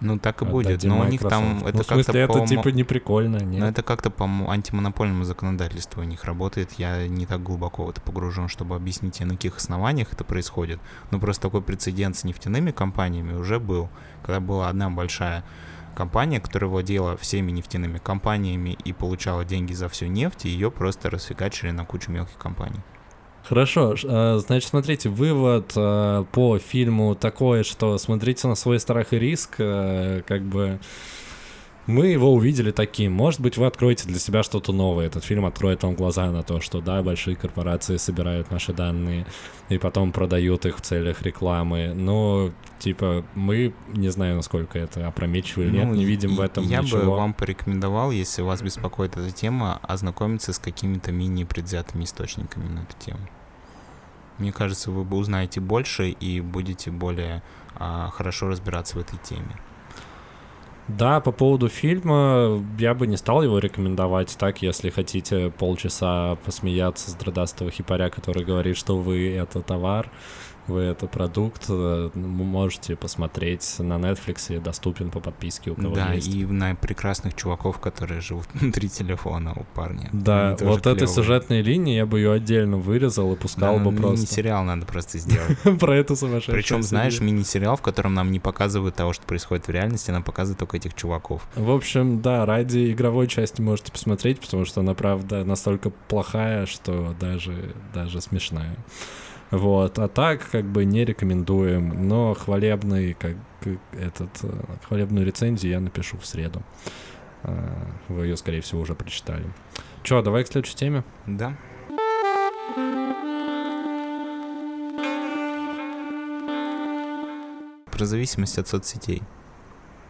Ну, так и будет. Но у них там Microsoft. это ну, в смысле, как-то это по типа не прикольно, нет? Но это как-то по антимонопольному законодательству у них работает. Я не так глубоко в это погружен, чтобы объяснить, на каких основаниях это происходит. Но просто такой прецедент с нефтяными компаниями уже был, когда была одна большая компания, которая владела всеми нефтяными компаниями и получала деньги за всю нефть, и ее просто расфигачили на кучу мелких компаний. Хорошо, э, значит, смотрите, вывод э, по фильму такой, что смотрите на свой страх и риск, э, как бы мы его увидели таким. Может быть, вы откроете для себя что-то новое. Этот фильм откроет вам глаза на то, что да, большие корпорации собирают наши данные и потом продают их в целях рекламы. Но, типа, мы не знаю, насколько это опрометчиво или нет, Ну, не видим и- в этом Я ничего. бы вам порекомендовал, если вас беспокоит эта тема, ознакомиться с какими-то мини-предвзятыми источниками на эту тему. Мне кажется, вы бы узнаете больше и будете более а, хорошо разбираться в этой теме. Да, по поводу фильма, я бы не стал его рекомендовать так, если хотите полчаса посмеяться с дредастого хипаря, который говорит, что вы — это товар, вы — это продукт, э, можете посмотреть на Netflix, доступен по подписке у кого да, есть. и на прекрасных чуваков, которые живут внутри телефона у парня. Да, Они вот этой сюжетной линии я бы ее отдельно вырезал и пускал Да, бы ну, просто. Мини-сериал надо просто сделать. Про эту сумасшедшую Причем, знаешь, мини-сериал, в котором нам не показывают того, что происходит в реальности, нам показывают только этих чуваков. В общем, да, ради игровой части можете посмотреть, потому что она, правда, настолько плохая, что даже, даже смешная. Вот, а так, как бы, не рекомендуем, но хвалебный, как этот, э, хвалебную рецензию я напишу в среду. А, Вы ее, скорее всего, уже прочитали. Че, давай к следующей теме? Да. Про зависимость от соцсетей.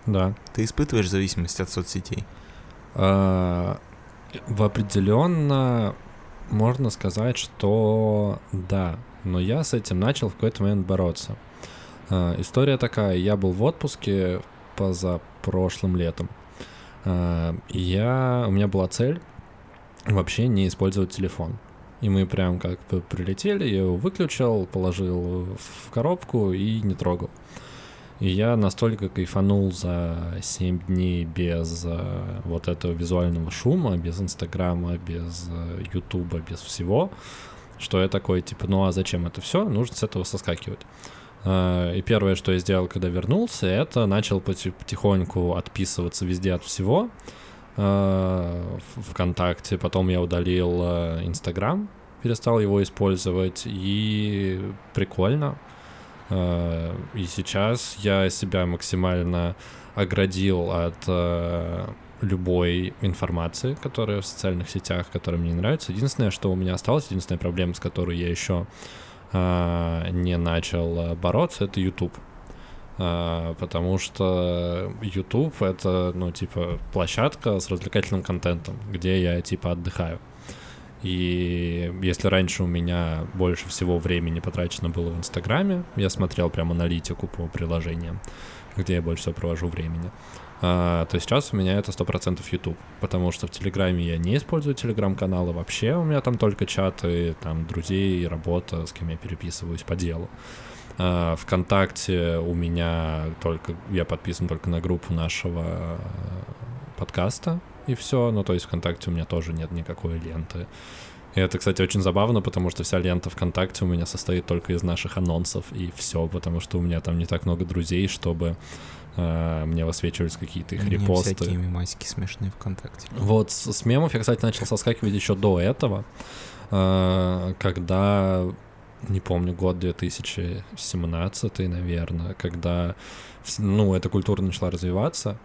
Да. Ты испытываешь зависимость от соцсетей? А, В определенно можно сказать, что да, но я с этим начал в какой-то момент бороться. А, История такая, я был в отпуске позапрошлым летом. А, Я, у меня была цель вообще не использовать телефон. И мы прям как бы прилетели, я его выключил, положил в коробку и не трогал. И я настолько кайфанул за 7 дней без э, вот этого визуального шума, без Инстаграма, без Ютуба, без всего, что я такой, типа, ну а зачем это все? Нужно с этого соскакивать. Э, И первое, что я сделал, когда вернулся, это начал поти- потихоньку отписываться везде от всего. В ВКонтакте, потом я удалил э, Инстаграм, перестал его использовать, и прикольно. И сейчас я себя максимально оградил от любой информации, которая в социальных сетях, которая мне не нравится. Единственное, что у меня осталось, единственная проблема, с которой я еще э, не начал э, бороться, это YouTube. Э, Потому что YouTube это, ну, типа, площадка с развлекательным контентом, где я, типа, отдыхаю. И если раньше у меня больше всего времени потрачено было в Инстаграме, я смотрел прям аналитику по приложениям, где я больше всего провожу времени, а, то сейчас у меня это 100% YouTube, потому что в Телеграме я не использую Телеграм-каналы вообще, у меня там только чаты, там друзей, работа, с кем я переписываюсь по делу. А, ВКонтакте у меня только, я подписан только на группу нашего э, подкаста, и все. Ну, то есть ВКонтакте у меня тоже нет никакой ленты. И это, кстати, очень забавно, потому что вся лента ВКонтакте у меня состоит только из наших анонсов, и все, потому что у меня там не так много друзей, чтобы мне высвечивались какие-то их меня репосты. всякие мемасики смешные ВКонтакте. Вот с, с мемов я, кстати, начал соскакивать еще до этого, э, когда, не помню, год 2017, наверное, когда, ну, эта культура начала развиваться,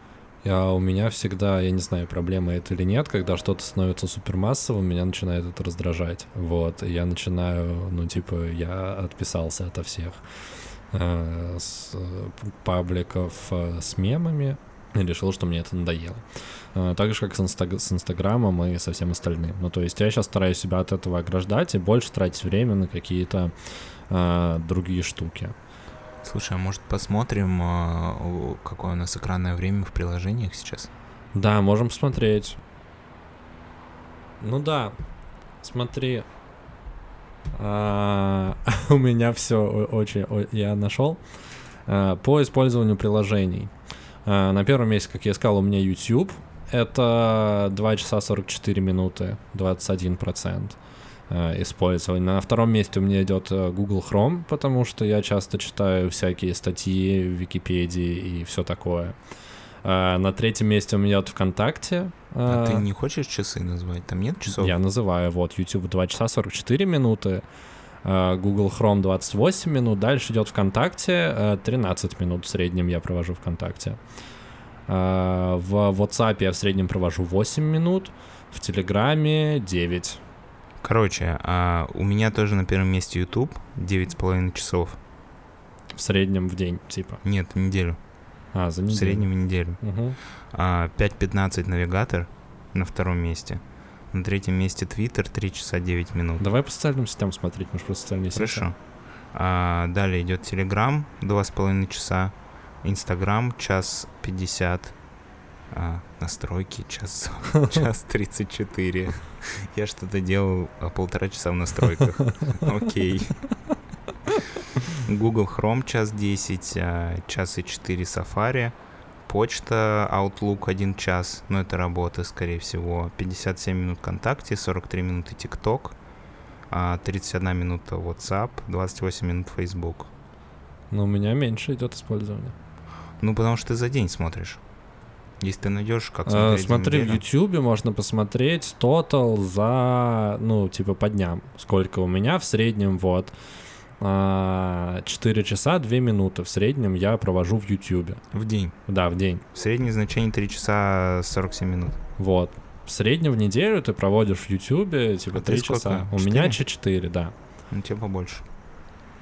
а у меня всегда, я не знаю, проблема это или нет, когда что-то становится супермассовым, меня начинает это раздражать. Вот, и я начинаю, ну, типа, я отписался ото всех э, с пабликов э, с мемами и решил, что мне это надоело. Э, Так же, как с, инстаг- с Инстаграмом и со всем остальным. Ну, то есть я сейчас стараюсь себя от этого ограждать и больше тратить время на какие-то э, другие штуки. Слушай, а может посмотрим, какое у нас экранное время в приложениях сейчас? Да, можем посмотреть. Ну да, смотри. А, у меня все очень... Я нашел. А, По использованию приложений. А, На первом месте, как я сказал, у меня YouTube. Это 2 часа 44 минуты, 21% э, использования. На втором месте у меня идет э, Google Chrome, потому что я часто читаю всякие статьи в Википедии и все такое. А, На третьем месте у меня идет ВКонтакте. А А, ты не хочешь часы назвать? Там нет часов? Я называю, вот, YouTube 2 часа 44 минуты, а, Google Chrome 28 минут, дальше идет ВКонтакте, э, 13 минут в среднем я провожу ВКонтакте. А, В WhatsApp я в среднем провожу 8 минут, в Телеграме 9. Короче, а, у меня тоже на первом месте YouTube, 9,5 часов. В среднем в день, типа. Нет, в неделю. А, за В неделю. среднем в неделю. Мгм. А, 5.15 навигатор на втором месте. На третьем месте Twitter 3 часа 9 минут. Давай по социальным сетям смотреть, может, про социальные сети. Хорошо. А, далее идет Telegram 2,5 часа. Инстаграм час 50. А, настройки час, час 34. Я что-то делал а, полтора часа в настройках. Окей. Google Chrome час 10, а, час и 4 Safari. Почта Outlook 1 час, но это работа, скорее всего. 57 минут ВКонтакте, 43 минуты TikTok, а, 31 минута WhatsApp, 28 минут Facebook. Но у меня меньше идет использование. Ну, потому что ты за день смотришь. Если ты найдешь, как А, смотреть за Смотри, в. Ютубе можно посмотреть тотал за, ну, типа по дням. Сколько у меня в среднем, вот. А, 4 часа 2 минуты в среднем я провожу в Ютубе. В день. Да, в день. Среднее значение 3 часа 47 минут. Вот. В среднем в неделю ты проводишь в Ютубе типа А ты 3 сколько? часа. У Четыре? меня 4, да. Ну, тебе побольше.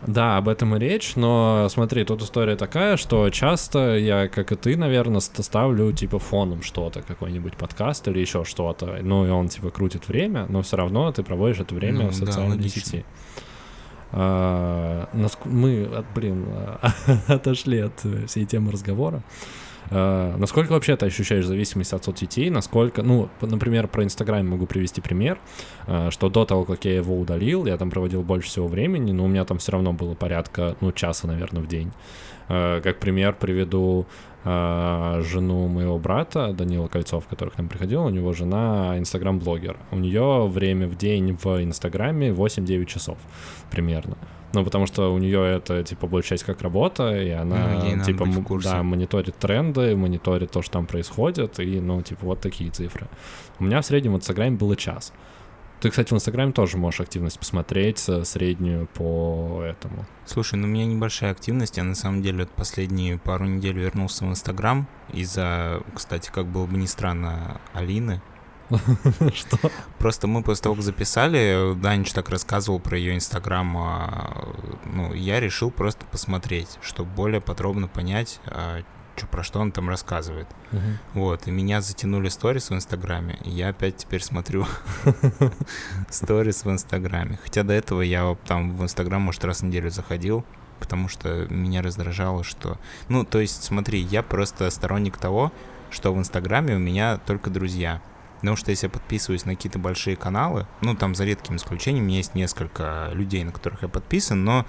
Да, об этом и речь, но смотри, тут история такая, что часто я, как и ты, наверное, ст- ставлю типа фоном что-то, какой-нибудь подкаст или еще что-то, ну и он типа крутит время, но все равно ты проводишь это время Ну, в да, социальной логично. сети. А, наск- мы, от- блин, отошли от э, всей темы разговора. А, насколько вообще ты ощущаешь зависимость от соцсетей? Насколько, ну, например, про Инстаграм могу привести пример, а, что до того, как я его удалил, я там проводил больше всего времени, но у меня там все равно было порядка, ну, часа, наверное, в день. А, Как пример приведу а, жену моего брата, Данила Кольцов, который к нам приходил, у него жена инстаграм-блогер. У нее время в день в инстаграме 8-9 часов примерно. Ну, потому что у нее это, типа, большая часть как работа, и она, Ну, ей типа, в курсе. да, мониторит тренды, мониторит то, что там происходит, и, ну, типа, вот такие цифры. У меня в среднем в Инстаграме было час. Ты, кстати, в Инстаграме тоже можешь активность посмотреть, э, среднюю по этому. Слушай, ну у меня небольшая активность. Я на самом деле вот последние пару недель вернулся в Инстаграм из-за, кстати, как было бы ни странно, Алины. Что? Просто мы после того, как записали, Данич так рассказывал про ее Инстаграм, а, ну, я решил просто посмотреть, чтобы более подробно понять, чё, про что он там рассказывает. Вот, и меня затянули сторис в Инстаграме, и я опять теперь смотрю сторис в Инстаграме. Хотя до этого я там в Инстаграм, может, раз в неделю заходил, потому что меня раздражало, что... Ну, то есть, смотри, я просто сторонник того, что в Инстаграме у меня только друзья. Потому что если я подписываюсь на какие-то большие каналы, ну, там за редким исключением, у меня есть несколько людей, на которых я подписан, но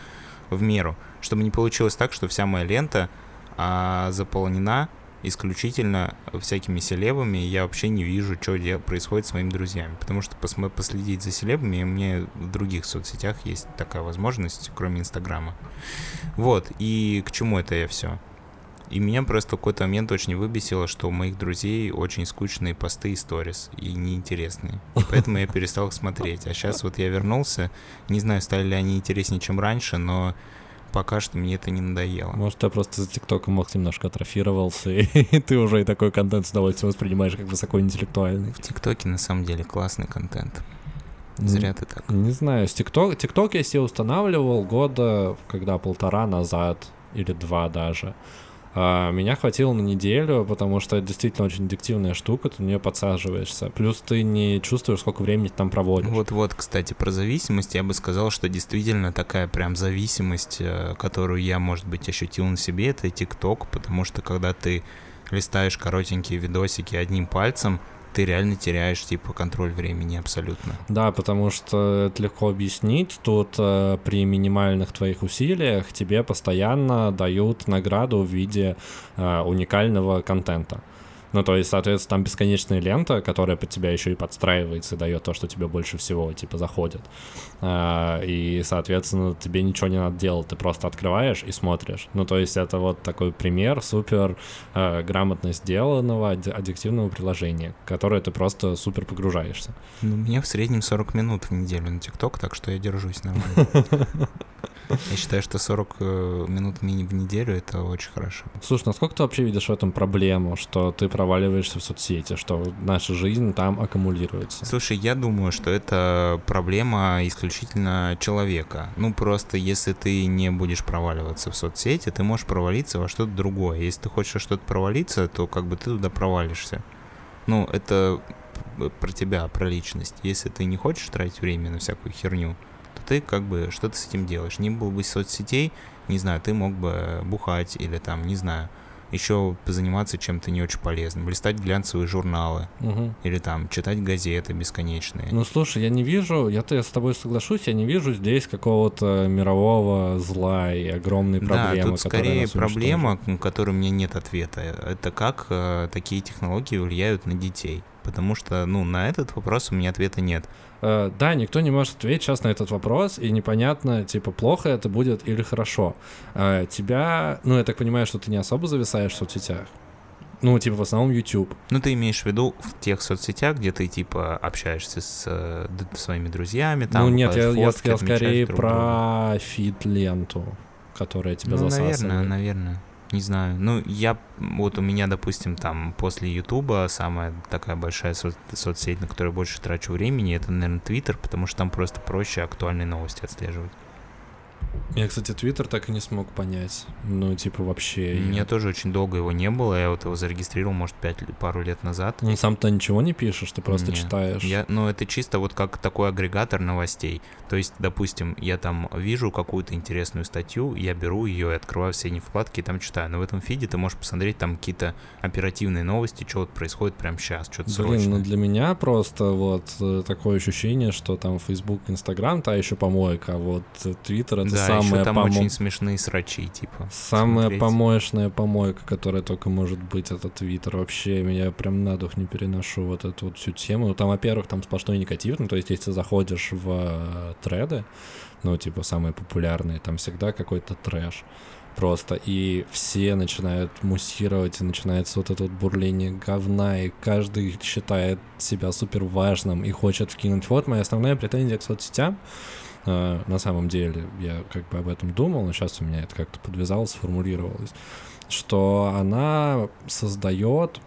в меру, чтобы не получилось так, что вся моя лента а, заполнена исключительно всякими селебами, я вообще не вижу, что происходит с моими друзьями. Потому что пос- последить за селебами мне в других соцсетях есть такая возможность, кроме Инстаграма. Вот, и к чему это я все? И меня просто в какой-то момент очень выбесило, что у моих друзей очень скучные посты и сторис, и неинтересные. И поэтому я перестал их смотреть. А сейчас вот я вернулся, не знаю, стали ли они интереснее, чем раньше, но пока что мне это не надоело. Может, я просто за ТикТоком мозг немножко атрофировался, и ты уже и такой контент с удовольствием воспринимаешь как высокоинтеллектуальный. В ТикТоке на самом деле классный контент. Зря ты так. Не знаю, с ТикТок, ТикТок я себе устанавливал года, когда полтора назад, или два даже. А, меня хватило на неделю, потому что это действительно очень аддиктивная штука, ты на нее подсаживаешься. Плюс ты не чувствуешь, сколько времени ты там проводишь. Вот-вот, кстати, про зависимость я бы сказал, что действительно такая прям зависимость, э, которую я, может быть, ощутил на себе, это ТикТок, потому что когда ты листаешь коротенькие видосики одним пальцем, ты реально теряешь, типа, контроль времени абсолютно. Да, потому что это легко объяснить. Тут э, при минимальных твоих усилиях тебе постоянно дают награду в виде э, уникального контента. Ну, то есть, соответственно, там бесконечная лента, которая под тебя еще и подстраивается и дает то, что тебе больше всего, типа, заходит. А, и, соответственно, тебе ничего не надо делать, ты просто открываешь и смотришь. Ну, то есть, это вот такой пример супер а, грамотно сделанного аддиктивного приложения, в которое ты просто супер погружаешься. Ну, меня в среднем 40 минут в неделю на ТикТок, так что я держусь нормально. Я считаю, что 40 э, минут мини в неделю — это очень хорошо. Слушай, насколько ты вообще видишь в этом проблему, что ты проваливаешься в соцсети, что наша жизнь там аккумулируется? Слушай, я думаю, что это проблема исключительно человека. Ну, просто если ты не будешь проваливаться в соцсети, ты можешь провалиться во что-то другое. Если ты хочешь что-то провалиться, то как бы ты туда провалишься. Ну, это про тебя, про личность. Если ты не хочешь тратить время на всякую херню, ты как бы что-то с этим делаешь. Не было бы соцсетей, не знаю, ты мог бы бухать или там, не знаю, еще позаниматься чем-то не очень полезным, листать глянцевые журналы угу. или там читать газеты бесконечные. Ну слушай, я не вижу, я-то с тобой соглашусь, я не вижу здесь какого-то мирового зла и огромной проблемы. Да, тут скорее проблема, у которой у меня нет ответа. Это как э, такие технологии влияют на детей. Потому что, ну, на этот вопрос у меня ответа нет. Uh, да, никто не может ответить сейчас на этот вопрос, и непонятно, типа, плохо это будет или хорошо. Uh, тебя, ну, я так понимаю, что ты не особо зависаешь в соцсетях. Ну, типа, в основном YouTube. Ну, ты имеешь в виду в тех соцсетях, где ты, типа, общаешься с э, своими друзьями, там, Ну, нет, я, фотки, я скорее про фит-ленту, которая тебя ну, засасывает. наверное, наверное. Не знаю. Ну, я, вот у меня, допустим, там, после Ютуба самая такая большая со- соцсеть, на которую больше трачу времени, это, наверное, Твиттер, потому что там просто проще актуальные новости отслеживать. Я, кстати, Твиттер так и не смог понять. Ну, типа, вообще... У меня тоже очень долго его не было. Я вот его зарегистрировал, может, пять, пару лет назад. Ну, сам-то ничего не пишешь, ты просто Нет. читаешь. Я, ну, это чисто вот как такой агрегатор новостей. То есть, допустим, я там вижу какую-то интересную статью, я беру ее и открываю все эти вкладки и там читаю. Но в этом фиде ты можешь посмотреть там какие-то оперативные новости, что вот происходит прямо сейчас, что-то Блин, срочное. ну для меня просто вот э, такое ощущение, что там Facebook, Instagram, та еще помойка, а вот э, Twitter это да, самая еще там помо- очень смешные срачи, типа. Самая смотреть. помоечная помойка, которая только может быть, это Твиттер. Вообще, меня прям на дух не переношу вот эту вот всю тему. Ну, там, во-первых, там сплошной негатив. Ну, то есть, если ты заходишь в э, треды, ну, типа, самые популярные, там всегда какой-то трэш просто, и все начинают муссировать, и начинается вот это вот бурление говна, и каждый считает себя супер важным и хочет вкинуть. Вот моя основная претензия к соцсетям, на самом деле, я как бы об этом думал, но сейчас у меня это как-то подвязалось, сформулировалось, что она создает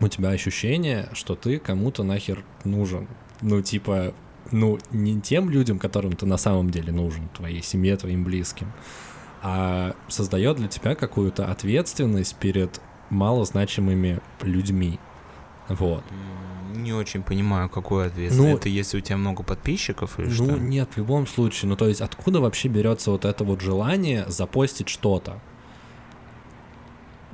у тебя ощущение, что ты кому-то нахер нужен. Ну, типа, ну, не тем людям, которым ты на самом деле нужен, твоей семье, твоим близким, а создает для тебя какую-то ответственность перед малозначимыми людьми. Вот. Не очень понимаю, какой ответственность. Ну, это если у тебя много подписчиков или ну, что? нет, в любом случае. Ну, то есть, откуда вообще берется вот это вот желание запостить что-то?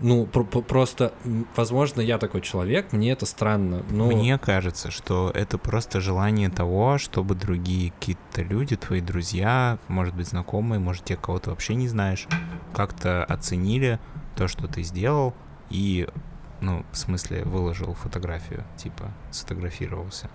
Ну, про- про- просто, возможно, я такой человек, мне это странно. Ну, Мне кажется, что это просто желание того, чтобы другие какие-то люди, твои друзья, может быть, знакомые, может, те, кого ты вообще не знаешь, как-то оценили то, что ты сделал, и, ну, в смысле, выложил фотографию, типа, сфотографировался.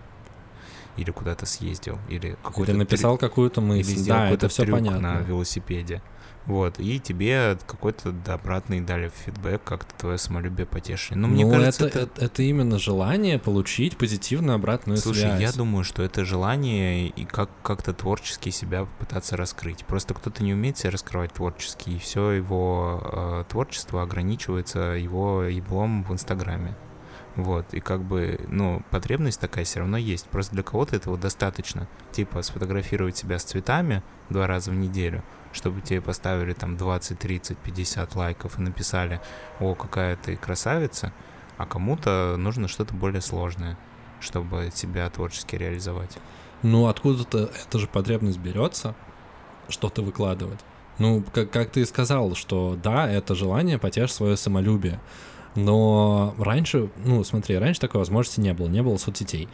Или куда-то съездил, или какой-то... Или написал трюк- какую-то или мысль. сделал Да, какой-то это все трюк понятно. на велосипеде. Вот, и тебе какой-то обратный дали фидбэк, как-то твое самолюбие потешили. Ну, мне ну, кажется, это, это... это, это именно желание получить позитивную обратную Слушай, связь. я думаю, что это желание и как как-то творчески себя попытаться раскрыть. Просто кто-то не умеет себя раскрывать творчески, и все его э, творчество ограничивается его еблом в Инстаграме. Вот, и как бы, ну, потребность такая все равно есть. Просто для кого-то этого достаточно. Типа сфотографировать себя с цветами два раза в неделю, чтобы тебе поставили там 20, 30, 50 лайков и написали, о, какая ты красавица, а кому-то нужно что-то более сложное, чтобы себя творчески реализовать. Ну, откуда-то эта же потребность берется, что-то выкладывать. Ну, как, как ты и сказал, что да, это желание потешить свое самолюбие. Но раньше, ну, смотри, раньше такой возможности не было, не было соцсетей.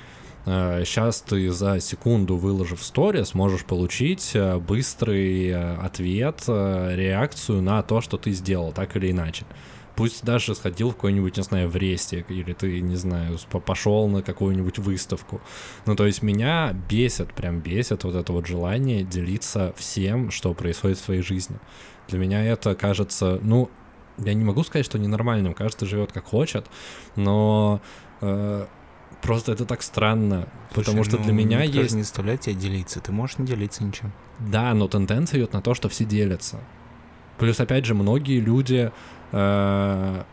Сейчас ты за секунду, выложив сторис, можешь получить э, быстрый э, ответ, э, реакцию на то, что ты сделал, так или иначе. Пусть даже сходил в какой-нибудь, не знаю, в Ресте, или ты, не знаю, пошел на какую-нибудь выставку. Ну, то есть меня бесит, прям бесит вот это вот желание делиться всем, что происходит в своей жизни. Для меня это кажется, ну, я не могу сказать, что ненормальным, кажется, живет как хочет, но э, просто это так странно, потому Слушай, что ну, для меня есть... не заставляет тебя делиться, ты можешь не делиться ничем. Да, но тенденция идет на то, что все делятся. Плюс, опять же, многие люди э,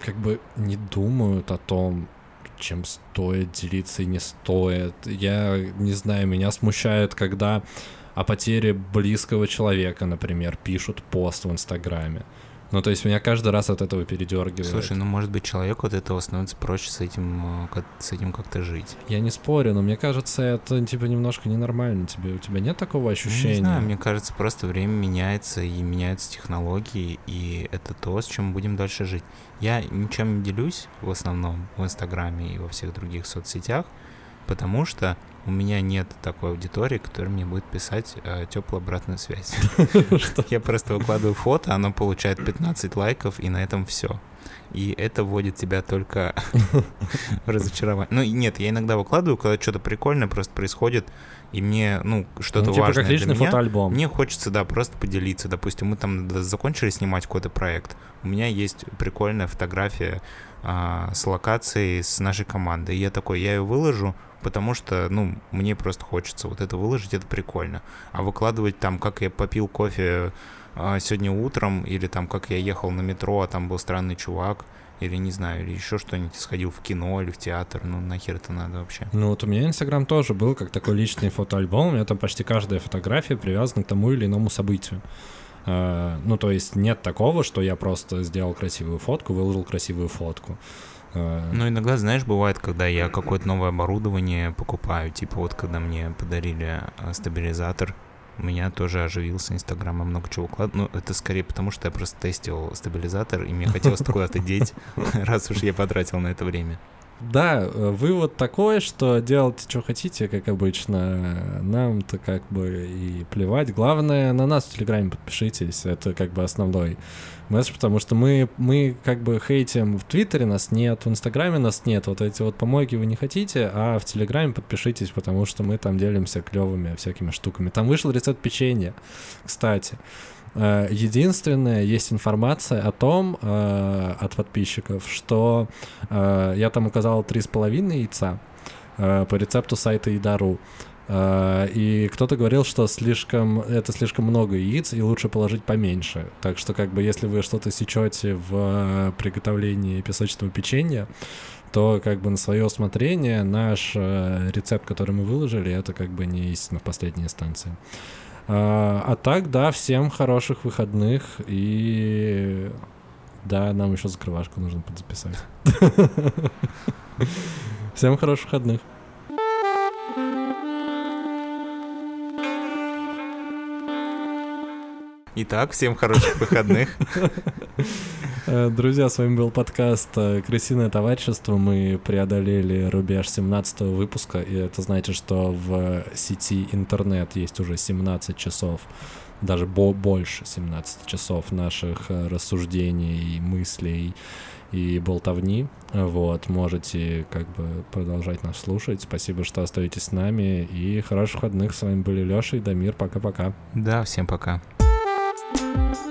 как бы не думают о том, чем стоит делиться и не стоит. Я не знаю, меня смущает, когда о потере близкого человека, например, пишут пост в Инстаграме. Ну, то есть меня каждый раз от этого передергивает. Слушай, ну может быть человеку от этого становится проще с этим, э, как- с этим как-то жить. Я не спорю, но мне кажется, это типа немножко ненормально. Тебе, у тебя нет такого Ну, ощущения? Не знаю, мне кажется, просто время меняется и меняются технологии, и это то, с чем мы будем дальше жить. Я ничем не делюсь в основном в Инстаграме и во всех других соцсетях, потому что у меня нет такой аудитории, которая мне будет писать теплую обратную связь. Я просто выкладываю фото, оно получает 15 лайков, и на этом все. И это вводит тебя только в разочарование. Ну, нет, я иногда выкладываю, когда что-то прикольное просто происходит, и мне, ну, что-то ну, типа важное как личный для меня. фотоальбом. Мне хочется, да, просто поделиться. Допустим, мы там закончили снимать какой-то проект. У меня есть прикольная фотография а, с локацией с нашей командой. И я такой, я ее выложу, потому что, ну, мне просто хочется вот это выложить, это прикольно. А выкладывать там, как я попил кофе а, сегодня утром, или там, как я ехал на метро, а там был странный чувак, или не знаю, или еще что-нибудь, сходил в кино или в театр, ну, нахер это надо вообще. Ну вот у меня Инстаграм тоже был как такой личный фотоальбом. У меня там почти каждая фотография привязана к тому или иному событию. Э, Ну, то есть нет такого, что я просто сделал красивую фотку, выложил красивую фотку. Э, Ну, иногда, знаешь, бывает, когда я какое-то новое оборудование покупаю, типа вот когда мне подарили а, стабилизатор, у меня тоже оживился Инстаграм, я много чего выкладываю. Ну, это скорее потому, что я просто тестил стабилизатор, и мне хотелось куда-то деть, раз уж я потратил на это время. Да, э, вывод такой, что делайте, что хотите, как обычно. Нам-то как бы и плевать. Главное, на нас в Телеграме подпишитесь. Это как бы основной месседж, потому что мы, мы как бы хейтим в Твиттере, нас нет, в Инстаграме нас нет. Вот эти вот помойки вы не хотите, а в Телеграме подпишитесь, потому что мы там делимся клевыми всякими штуками. Там вышел рецепт печенья, кстати. Э, Единственное, есть информация о том э, от подписчиков, что э, я там указал 3,5 яйца э, по рецепту сайта Едару. Э, И кто-то говорил, что слишком это слишком много яиц, и лучше положить поменьше. Так что, как бы, если вы что-то сечете в приготовлении песочного печенья, то как бы на свое усмотрение наш э, рецепт, который мы выложили, это как бы не истина в последней инстанции. А, а так, да, всем хороших выходных и да, нам еще закрывашку нужно подзаписать. Всем хороших выходных. Итак, всем хороших выходных. Э, Друзья, с вами был подкаст э, «Крысиное товарищество». Мы преодолели рубеж 17 выпуска, и это значит, что в сети интернет есть уже 17 часов, даже бо- больше 17 часов наших э, рассуждений, мыслей и болтовни. Вот, можете как бы продолжать нас слушать. Спасибо, что остаетесь с нами, и хороших выходных. С вами были Лёша и Дамир. Пока-пока. Да, всем пока. Música